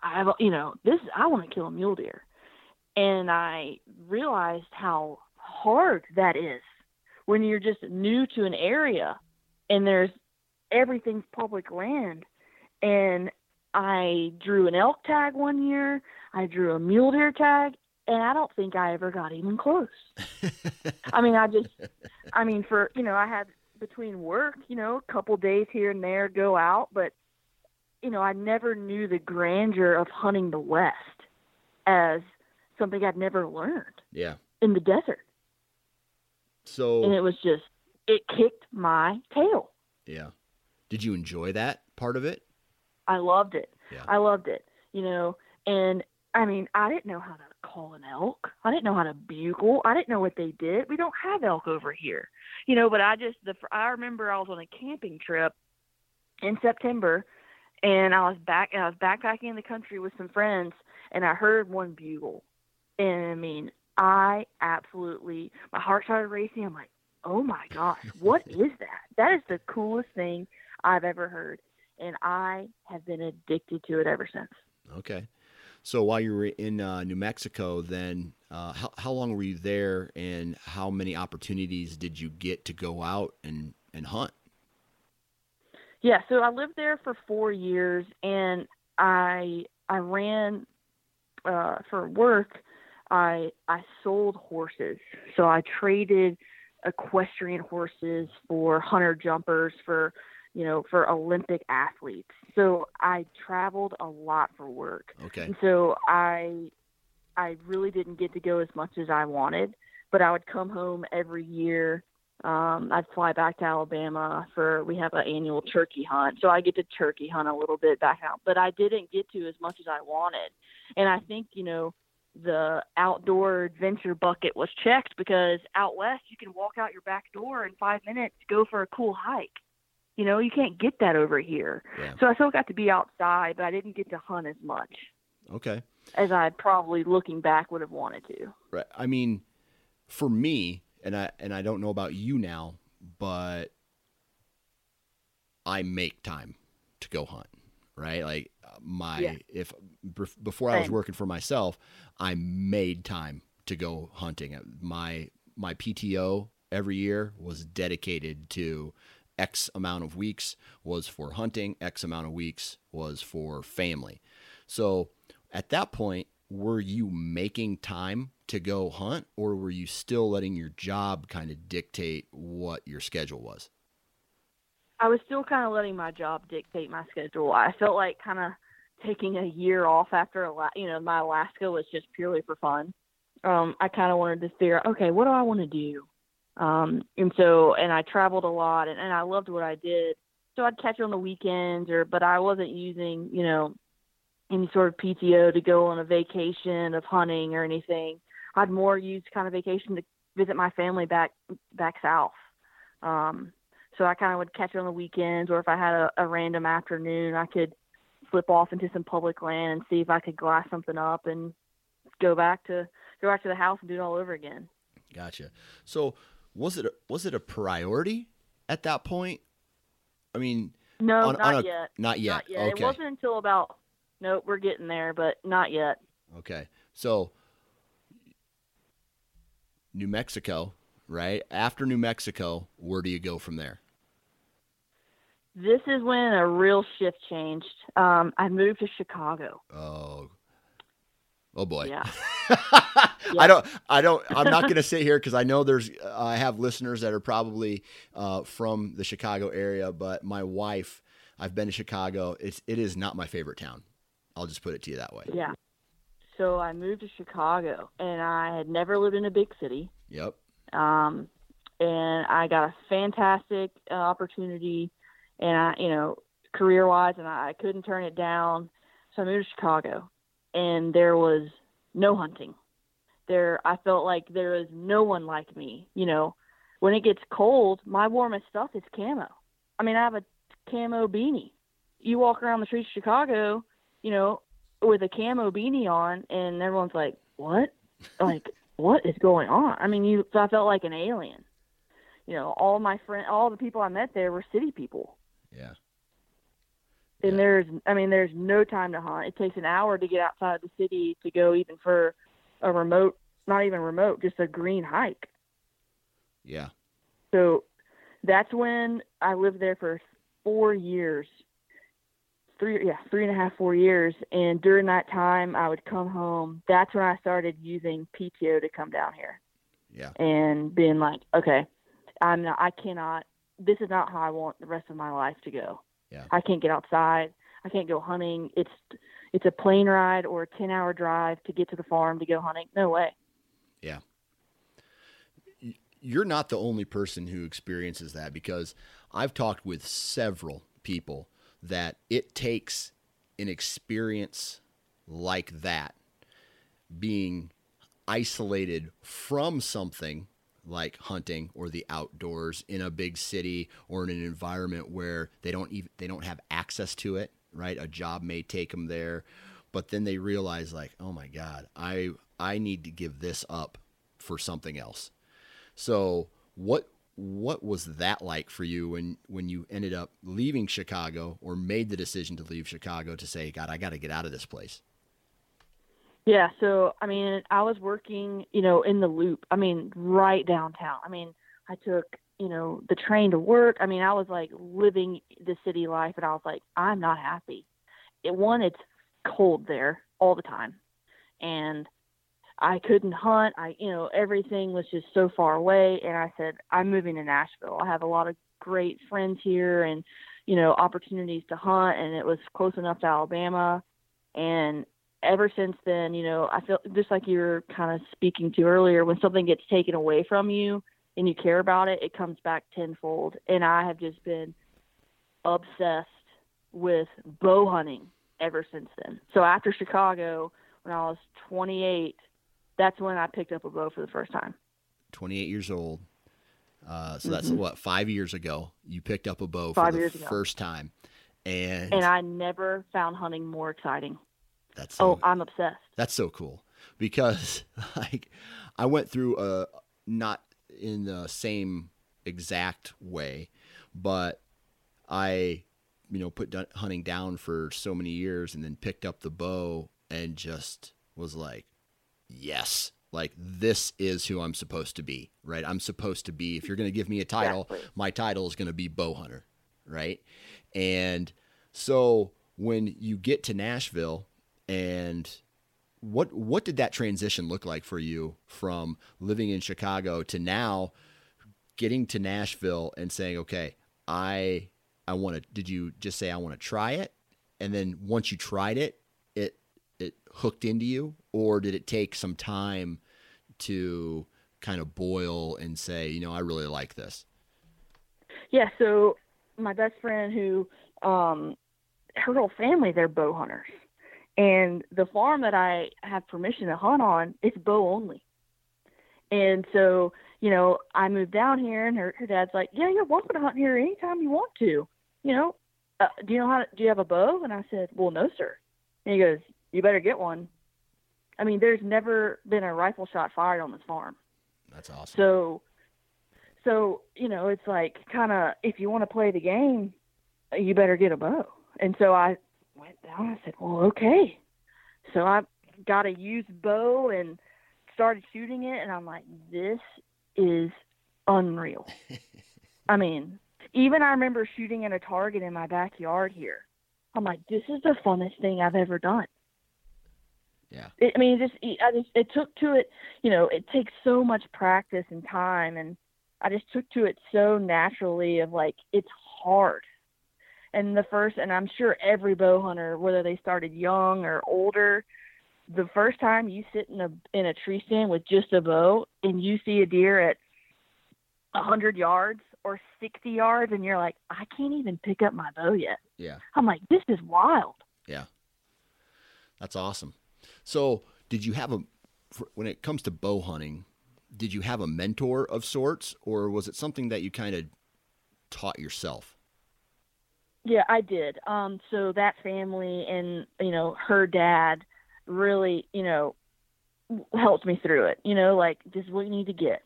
I have, you know, this I want to kill a mule deer, and I realized how hard that is when you're just new to an area and there's everything's public land. And I drew an elk tag one year. I drew a mule deer tag, and I don't think I ever got even close. I mean, I just, I mean, for you know, I had between work, you know, a couple days here and there go out, but you know, I never knew the grandeur of hunting the West as something I'd never learned. Yeah. In the desert. So And it was just it kicked my tail. Yeah. Did you enjoy that part of it? I loved it. Yeah. I loved it. You know, and I mean, I didn't know how to call an elk. I didn't know how to bugle. I didn't know what they did. We don't have elk over here, you know. But I just the I remember I was on a camping trip in September, and I was back. I was backpacking in the country with some friends, and I heard one bugle, and I mean, I absolutely my heart started racing. I'm like, oh my gosh, what is that? That is the coolest thing I've ever heard, and I have been addicted to it ever since. Okay. So while you were in uh, New Mexico, then uh, how, how long were you there, and how many opportunities did you get to go out and, and hunt? Yeah, so I lived there for four years, and I I ran uh, for work. I I sold horses, so I traded equestrian horses for hunter jumpers for you know, for Olympic athletes. So I traveled a lot for work. Okay. And so I I really didn't get to go as much as I wanted, but I would come home every year. Um, I'd fly back to Alabama for we have an annual turkey hunt, so I get to turkey hunt a little bit back out. But I didn't get to as much as I wanted, and I think you know the outdoor adventure bucket was checked because out west you can walk out your back door in five minutes, go for a cool hike. You know, you can't get that over here. Yeah. So I still got to be outside, but I didn't get to hunt as much Okay. as I probably looking back would have wanted to. Right. I mean, for me, and I and I don't know about you now, but I make time to go hunt. Right. Like uh, my Yeah. if before I was working for myself, I made time to go hunting. My my PTO every year was dedicated to X amount of weeks was for hunting, X amount of weeks was for family. So at that point, were you making time to go hunt or were you still letting your job kind of dictate what your schedule was? I was still kind of letting my job dictate my schedule. I felt like kind of taking a year off after a you know my Alaska was just purely for fun. Um, I kind of wanted to figure, out, okay, what do I want to do? Um, and so, and I traveled a lot, and, and I loved what I did. So I'd catch on the weekends, or but I wasn't using, you know, any sort of PTO to go on a vacation of hunting or anything. I'd more use kind of vacation to visit my family back back south. Um, so I kind of would catch it on the weekends, or if I had a, a random afternoon, I could slip off into some public land and see if I could glass something up and go back to go back to the house and do it all over again. Gotcha. So was it a, was it a priority at that point? I mean, No, On- not on a- yet. not yet. Not yet. Okay. It wasn't until about nope, we're getting there, but not yet. Okay. So New Mexico, right? After New Mexico, where do you go from there? This is when a real shift changed. Um, I moved to Chicago. Oh. Oh boy. Yeah. I don't I don't I'm not going to sit here cuz I know there's I have listeners that are probably uh, from the Chicago area, but my wife I've been to Chicago. It's it is not my favorite town. I'll just put it to you that way. Yeah. So I moved to Chicago, and I had never lived in a big city. Yep. Um, and I got a fantastic uh, opportunity, and I, you know, career wise, and I, I couldn't turn it down. So I moved to Chicago, and there was no hunting. There, I felt like there was no one like me. You know, when it gets cold, my warmest stuff is camo. I mean, I have a camo beanie. You walk around the streets of Chicago, you know, with a camo beanie on, and everyone's like, "What? Like, what is going on?" I mean, you. So I felt like an alien. You know, all my friend, all the people I met there were city people. Yeah. And Yeah. there's, I mean, there's no time to hunt. It takes an hour to get outside the city to go even for a remote, not even remote, just a green hike. Yeah. So that's when I lived there for four years. Three, yeah, three and a half, four years. And during that time, I would come home. That's when I started using PTO to come down here Yeah. and being like, okay, I'm not, I cannot, this is not how I want the rest of my life to go. Yeah. I can't get outside. I can't go hunting. It's, it's a plane ride or a 10 hour drive to get to the farm to go hunting. No way. Yeah. You're not the only person who experiences that because I've talked with several people that it takes an experience like that being isolated from something like hunting or the outdoors in a big city or in an environment where they don't even they don't have access to it right? A job may take them there but then they realize like oh my god i i need to give this up for something else. So what what was that like for you when when you ended up leaving chicago or made the decision to leave chicago to say god i got to get out of this place Yeah, so I mean, I was working, you know, in the loop. I mean, right downtown. I mean, I took, you know, the train to work. I mean, I was like living the city life, and I was like, I'm not happy. It one, it's cold there all the time, and I couldn't hunt. I, you know, everything was just so far away. And I said, I'm moving to Nashville. I have a lot of great friends here, and you know, opportunities to hunt, and it was close enough to Alabama, and ever since then, you know, I feel just like you were kind of speaking to earlier, when something gets taken away from you and you care about it, it comes back tenfold. And I have just been obsessed with bow hunting ever since then. So after Chicago, when I was 28, that's when I picked up a bow for the first time. 28 years old. Uh, so that's Mhm. what five years ago you picked up a bow Five for the years ago. first time, and, And I never found hunting more exciting. That's oh, so, Oh, I'm obsessed. that's so cool because like I went through a not in the same exact way, but I you know put hunting down for so many years and then picked up the bow and just was like yes like this is who I'm supposed to be right I'm supposed to be if you're going to give me a title Exactly. my title is going to be bow hunter right and so when you get to Nashville and what what did that transition look like for you from living in Chicago to now getting to Nashville and saying okay I I want to did you just say I want to try it? And then once you tried it it it hooked into you? Or did it take some time to kind of boil and say you know I really like this? Yeah, so my best friend who um her whole family they're bow hunters. And the farm that I have permission to hunt on, it's bow only. And so, you know, I moved down here and her her dad's like, "Yeah, you're welcome to hunt here anytime you want to." You know, uh, do you know how to, do you have a bow? And I said, "Well, no, sir." And he goes, "You better get one." I mean, there's never been a rifle shot fired on this farm. that's awesome So, so you know, it's like kind of if you want to play the game, you better get a bow. And so I down. I said, "Well, okay." So I got a used bow and started shooting it, and I'm like, "This is unreal." I mean, even I remember shooting at a target in my backyard here. I'm like, "This is the funnest thing I've ever done." yeah it, I mean, it just I just it took to it. You know, it takes so much practice and time, and I just took to it so naturally. Of like, it's hard. And the first, and I'm sure every bow hunter, whether they started young or older, the first time you sit in a in a tree stand with just a bow and you see a deer at a hundred yards or sixty yards, and you're like, I can't even pick up my bow yet. Yeah. I'm like, this is wild. Yeah. That's awesome. So, did you have a when it comes to bow hunting? Did you have a mentor of sorts, or was it something that you kind of taught yourself? Yeah, I did. Um, so that family and you know her dad really, you know, helped me through it. You know, like this is what you need to get.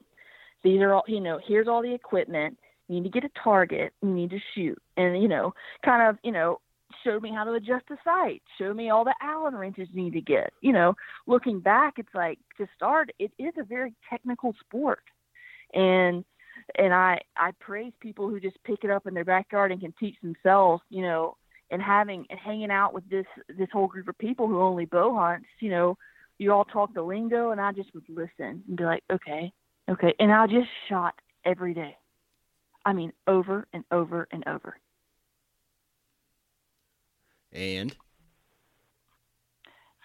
These are all, you know, here's all the equipment. You need to get a target. You need to shoot, and you know, kind of, you know, showed me how to adjust the sight. Showed me all the Allen wrenches you need to get. You know, looking back, it's like to start, it is a very technical sport, and and I I praise people who just pick it up in their backyard and can teach themselves. You know, and having and hanging out with this this whole group of people who only bow hunts, you know, you all talk the lingo, and I just would listen and be like, okay, okay, and I just shot every day. I mean, over and over and over. And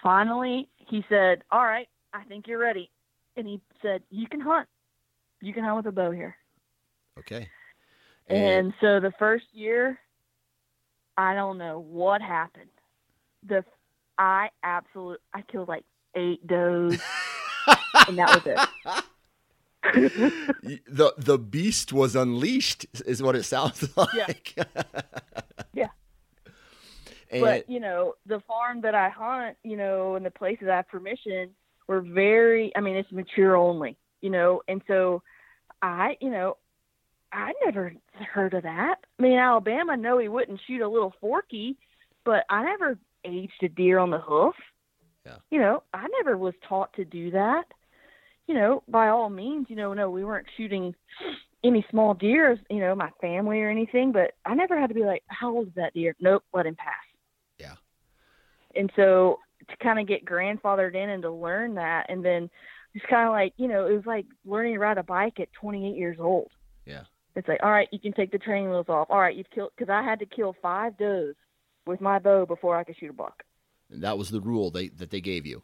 finally, he said, "All right, I think you're ready," and he said, "You can hunt. You can hunt with a bow here." Okay. And, and so the first year, I don't know what happened. The I absolutely I killed like eight does, and that was it. the the beast was unleashed, is what it sounds like. Yeah. yeah. And but you know, the farm that I hunt, you know, and the places I have permission were very. I mean, it's mature only, you know, and so I, you know, I never heard of that. I mean, Alabama, no, he wouldn't shoot a little forky, but I never aged a deer on the hoof. Yeah. You know, I never was taught to do that. You know, by all means, you know, no, we weren't shooting any small deer, you know, my family or anything, but I never had to be like, how old is that deer? Nope, let him pass. Yeah. And so to kind of get grandfathered in and to learn that, and then just kind of like, you know, it was like learning to ride a bike at 28 years old. Yeah. It's like, all right, you can take the training wheels off. All right, you've killed because I had to kill five does with my bow before I could shoot a buck. And that was the rule they that they gave you.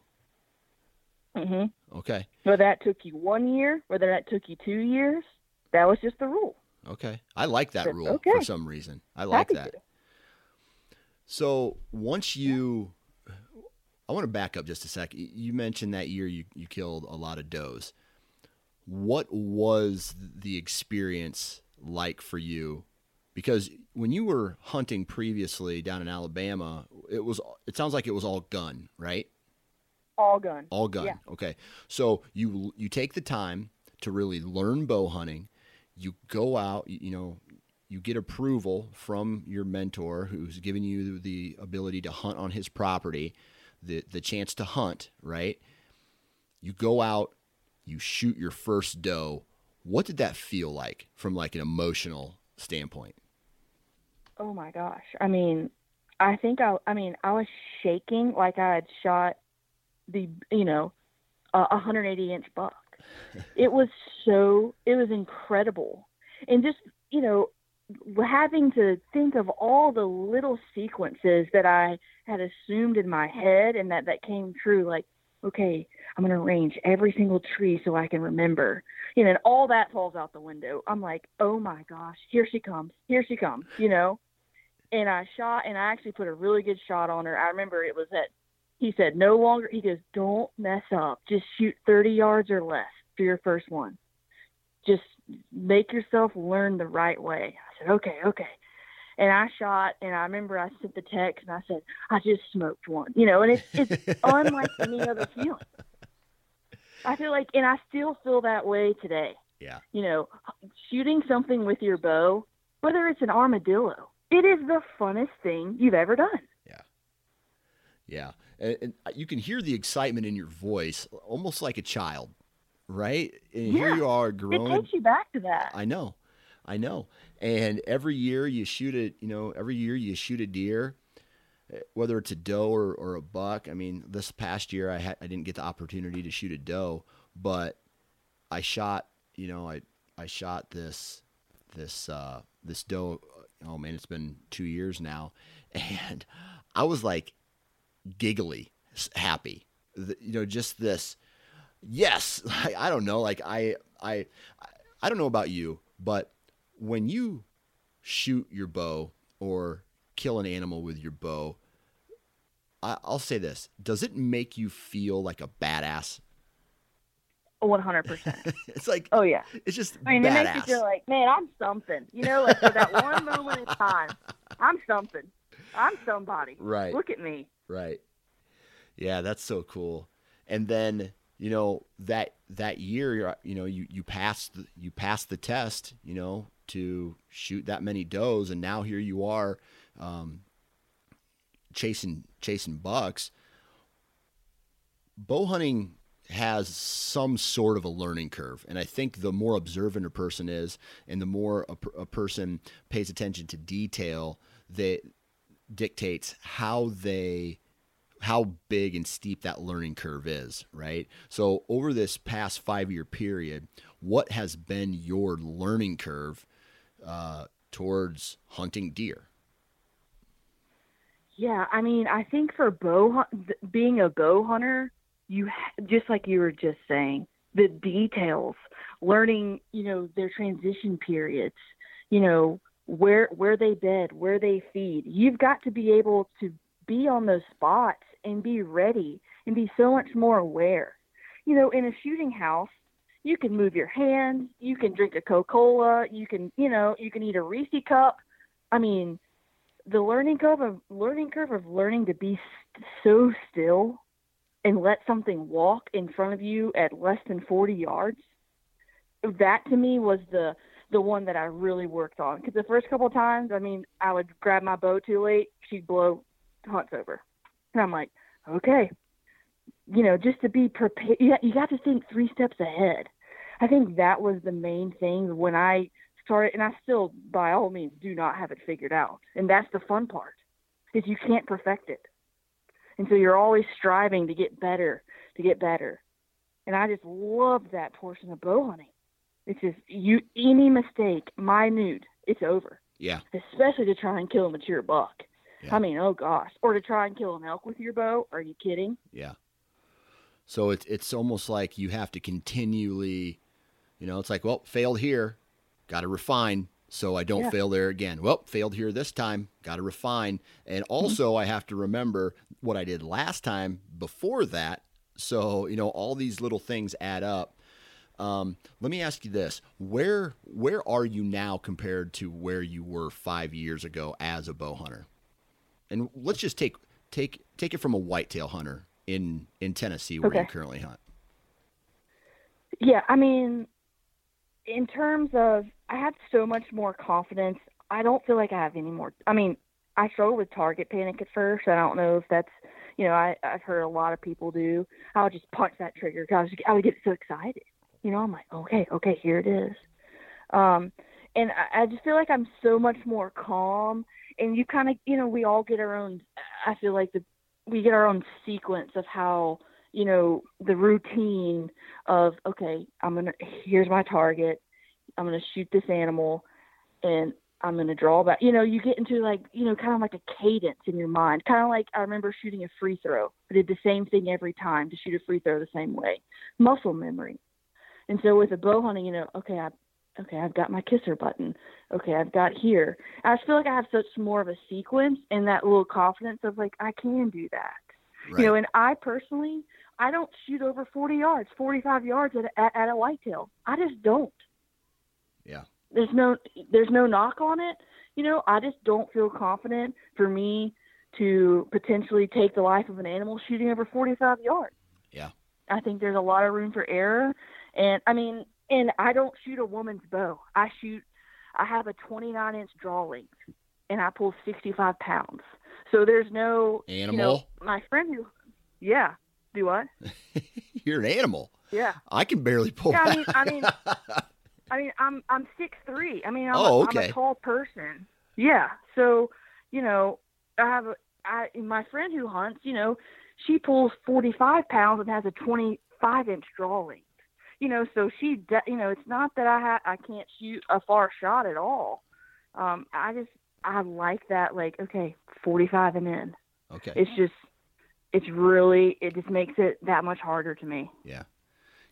Mhm. Okay. Whether that took you one year, whether that took you two years, that was just the rule. Okay, I like that rule okay. for some reason. I like Happy that. To. So once you, I want to back up just a second. You mentioned that year you you killed a lot of does. What was the experience like for you? Because when you were hunting previously down in Alabama, it was it sounds like it was all gun, right? All gun. All gun. Yeah. Okay. So you you take the time to really learn bow hunting. You go out, you know, you get approval from your mentor who's giving you the ability to hunt on his property, the the chance to hunt, right? You go out, you shoot your first doe. What did that feel like from like an emotional standpoint? Oh my gosh. I mean, I think I I mean, I was shaking like I had shot the, you know, a 180 inch buck. it was so it was incredible. And just, you know, having to think of all the little sequences that I had assumed in my head and that that came true like okay, I'm going to arrange every single tree so I can remember. You know, and all that falls out the window. I'm like, oh my gosh, here she comes. Here she comes, you know? And I shot, and I actually put a really good shot on her. I remember it was at, he said, no longer, he goes, don't mess up. Just shoot 30 yards or less for your first one. Just make yourself learn the right way. I said, okay, okay and I shot, and I remember I sent the text, and I said, I just smoked one, you know, and it's it's unlike any other feeling. I feel like, and I still feel that way today. Yeah. You know, shooting something with your bow, whether it's an armadillo, it is the funnest thing you've ever done. Yeah. Yeah. And, and you can hear the excitement in your voice, almost like a child, right? And yeah. here you are growing. It takes you back to that. I know. I know. And every year you shoot it, you know, every year you shoot a deer, whether it's a doe or, or a buck. I mean, this past year I had, I didn't get the opportunity to shoot a doe, but I shot, you know, I, I shot this, this, uh, this doe oh man, it's been two years now, and I was like giggly happy, you know, just this. Yes, I, I don't know, like I I I don't know about you, but when you shoot your bow or kill an animal with your bow, I, will say this: Does it make you feel like a badass? One hundred percent. It's like oh yeah. It's just I mean, badass. it makes you feel like man, I'm something. You know, like for that one moment in time, I'm something. I'm somebody. Right. Look at me. Right. Yeah, that's so cool. And then you know that that year, you know, you you passed you passed the test. You know, to shoot that many does, and now here you are, um, chasing chasing bucks. Bow hunting has some sort of a learning curve. And I think the more observant a person is and the more a, a person pays attention to detail that dictates how they how big and steep that learning curve is, right? So over this past five year period, what has been your learning curve uh, towards hunting deer? Yeah, I mean, I think for bow being a bow hunter, you just like you were just saying, the details, learning, you know, their transition periods, you know, where where they bed, where they feed. You've got to be able to be on those spots and be ready and be so much more aware. You know, in a shooting house, you can move your hands, you can drink a Coca-Cola, you can, you know, you can eat a Reese cup. I mean, the learning curve of learning curve of learning to be st- so still and let something walk in front of you at less than 40 yards that to me was the the one that I really worked on. Because the first couple of times I mean I would grab my bow too late she'd blow hunts over. And I'm like okay you know just to be prepared you, you got to think three steps ahead. I think that was the main thing when I started and I still by all means do not have it figured out and that's the fun part is you can't perfect it and so you're always striving to get better, to get better. And I just love that portion of bow hunting. It's just you any mistake, minute, it's over. Yeah. Especially to try and kill a mature buck. Yeah. I mean, oh gosh. Or to try and kill an elk with your bow. Are you kidding? Yeah. So it's it's almost like you have to continually, you know, it's like, well, failed here, got to refine, so I don't yeah. fail there again. Well, failed here this time, got to refine. And mm-hmm. also, mm-hmm. I have to remember what I did last time before that. So, you know, all these little things add up. Um, let me ask you this: where where are you now compared to where you were five years ago as a bow hunter? And let's just take take take it from a whitetail hunter in in Tennessee where okay. you currently hunt. Yeah, I mean, in terms of I have so much more confidence. I don't feel like I have any more. I mean, I struggled with target panic at first. I don't know if that's, you know, I, I've heard a lot of people do. I would just punch that trigger because I, I would get so excited. You know, I'm like, okay, okay, here it is. Um, and I, I just feel like I'm so much more calm. And you kind of, you know, we all get our own. I feel like the we get our own sequence of how you know, the routine of, okay, I'm going to, here's my target. I'm going to shoot this animal and I'm going to draw back. You know, you get into like, you know, kind of like a cadence in your mind. Kind of like I remember shooting a free throw. I did the same thing every time to shoot a free throw the same way. Muscle memory. And so with a bow hunting, you know, okay, I, okay, I've got my kisser button. Okay, I've got here. I just feel like I have such more of a sequence and that little confidence of like, I can do that. Right. You know, and I personally, I don't shoot over 40 yards, 45 yards at, at, at a whitetail. I just don't. Yeah. There's no there's no knock on it. You know, I just don't feel confident for me to potentially take the life of an animal shooting over 45 yards. Yeah. I think there's a lot of room for error. And I mean, and I don't shoot a woman's bow. I shoot, I have a 29 inch draw length and I pull 65 pounds. So there's no animal. You know, my friend who, yeah, do what? You're an animal. Yeah. I can barely pull. Yeah, I mean, I mean, I mean, I'm I'm six three. I mean, I'm, oh, a, okay. I'm a tall person. Yeah. So, you know, I have a I my friend who hunts. You know, she pulls 45 pounds and has a 25 inch draw length. You know, so she, you know, it's not that I ha- I can't shoot a far shot at all. Um, I just I like that. Like, okay, 45 and in. Okay. It's just, it's really, it just makes it that much harder to me. Yeah.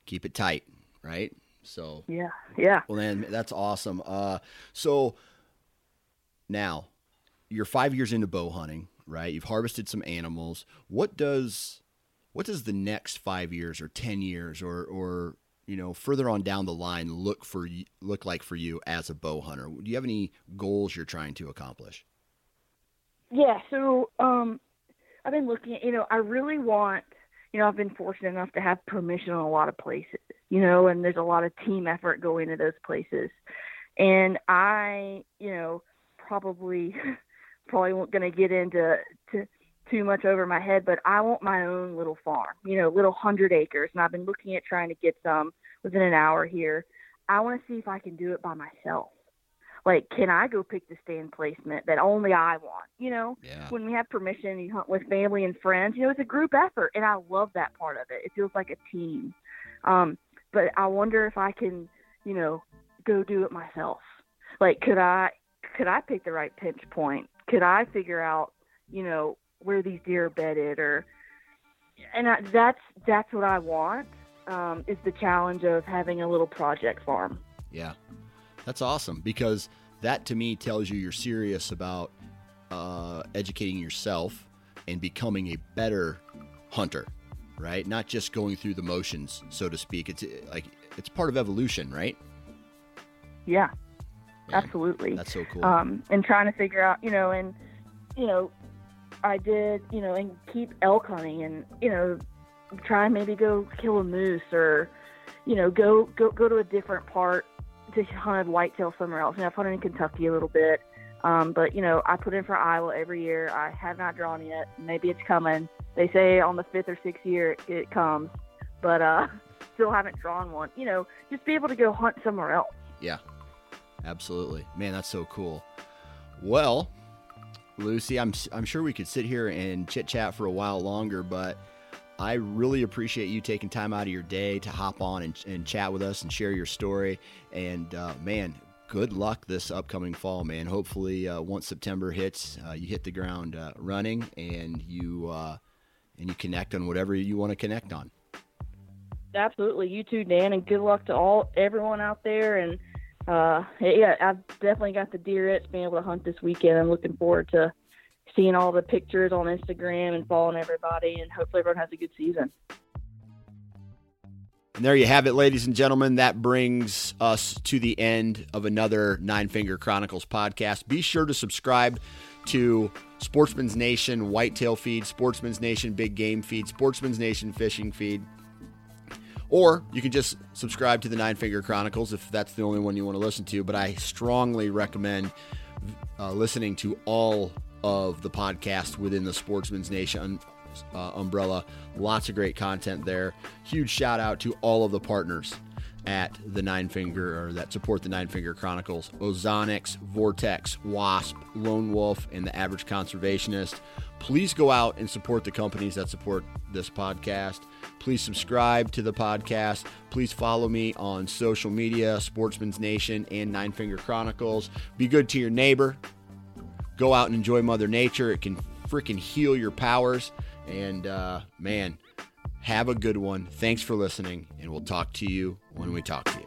Keep it tight, right? So. Yeah. Yeah. Well, then that's awesome. Uh, so now you're five years into bow hunting, right? You've harvested some animals. What does what does the next five years or ten years or or you know further on down the line look for look like for you as a bow hunter? Do you have any goals you're trying to accomplish? Yeah. So um, I've been looking at you know I really want you know I've been fortunate enough to have permission in a lot of places you know and there's a lot of team effort going to those places and I you know probably probably won't going to get into to too much over my head, but I want my own little farm, you know, little hundred acres. And I've been looking at trying to get some within an hour here. I want to see if I can do it by myself. Like, can I go pick the stand placement that only I want? You know, yeah. when we have permission, you hunt with family and friends. You know, it's a group effort, and I love that part of it. It feels like a team. Um, but I wonder if I can, you know, go do it myself. Like, could I? Could I pick the right pinch point? Could I figure out, you know, where these deer are bedded or and I, that's that's what I want um, is the challenge of having a little project farm. Yeah, that's awesome because that to me tells you you're serious about uh, educating yourself and becoming a better hunter, right? Not just going through the motions, so to speak. It's like it's part of evolution, right? Yeah, absolutely. That's so cool. Um, and trying to figure out, you know, and you know, I did, you know, and keep elk hunting and, you know, try and maybe go kill a moose or, you know, go go go to a different part to hunt whitetail somewhere else. And I've hunted in Kentucky a little bit. Um, but you know, I put in for Iowa every year. I have not drawn yet. Maybe it's coming. They say on the fifth or sixth year it, it comes, but uh, still haven't drawn one. You know, just be able to go hunt somewhere else. Yeah, absolutely, man. That's so cool. Well, Lucy. I'm I'm sure we could sit here and chit chat for a while longer, but I really appreciate you taking time out of your day to hop on and, and chat with us and share your story. And uh, man, good luck this upcoming fall, man. Hopefully, uh, once September hits, uh, you hit the ground uh, running and you uh, and you connect on whatever you want to connect on. Absolutely, you too, Dan, and good luck to all everyone out there and uh, yeah, I've definitely got the deer it's being able to hunt this weekend. I'm looking forward to seeing all the pictures on Instagram and following everybody, and hopefully everyone has a good season. And there you have it, ladies and gentlemen. That brings us to the end of another Nine Finger Chronicles podcast. Be sure to subscribe to Sportsman's Nation Whitetail Feed, Sportsman's Nation Big Game Feed, Sportsman's Nation Fishing Feed. Or you can just subscribe to the Nine Finger Chronicles if that's the only one you want to listen to. But I strongly recommend uh, listening to all of the podcast within the Sportsman's Nation uh, umbrella. Lots of great content there. Huge shout out to all of the partners at the Nine Finger or that support the Nine Finger Chronicles Ozonics, Vortex, Wasp, Lone Wolf, and the Average Conservationist. Please go out and support the companies that support this podcast. Please subscribe to the podcast. Please follow me on social media, Sportsman's Nation and Nine Finger Chronicles. Be good to your neighbor. Go out and enjoy Mother Nature. It can freaking heal your powers. And uh, man, have a good one. Thanks for listening, and we'll talk to you when we talk to you.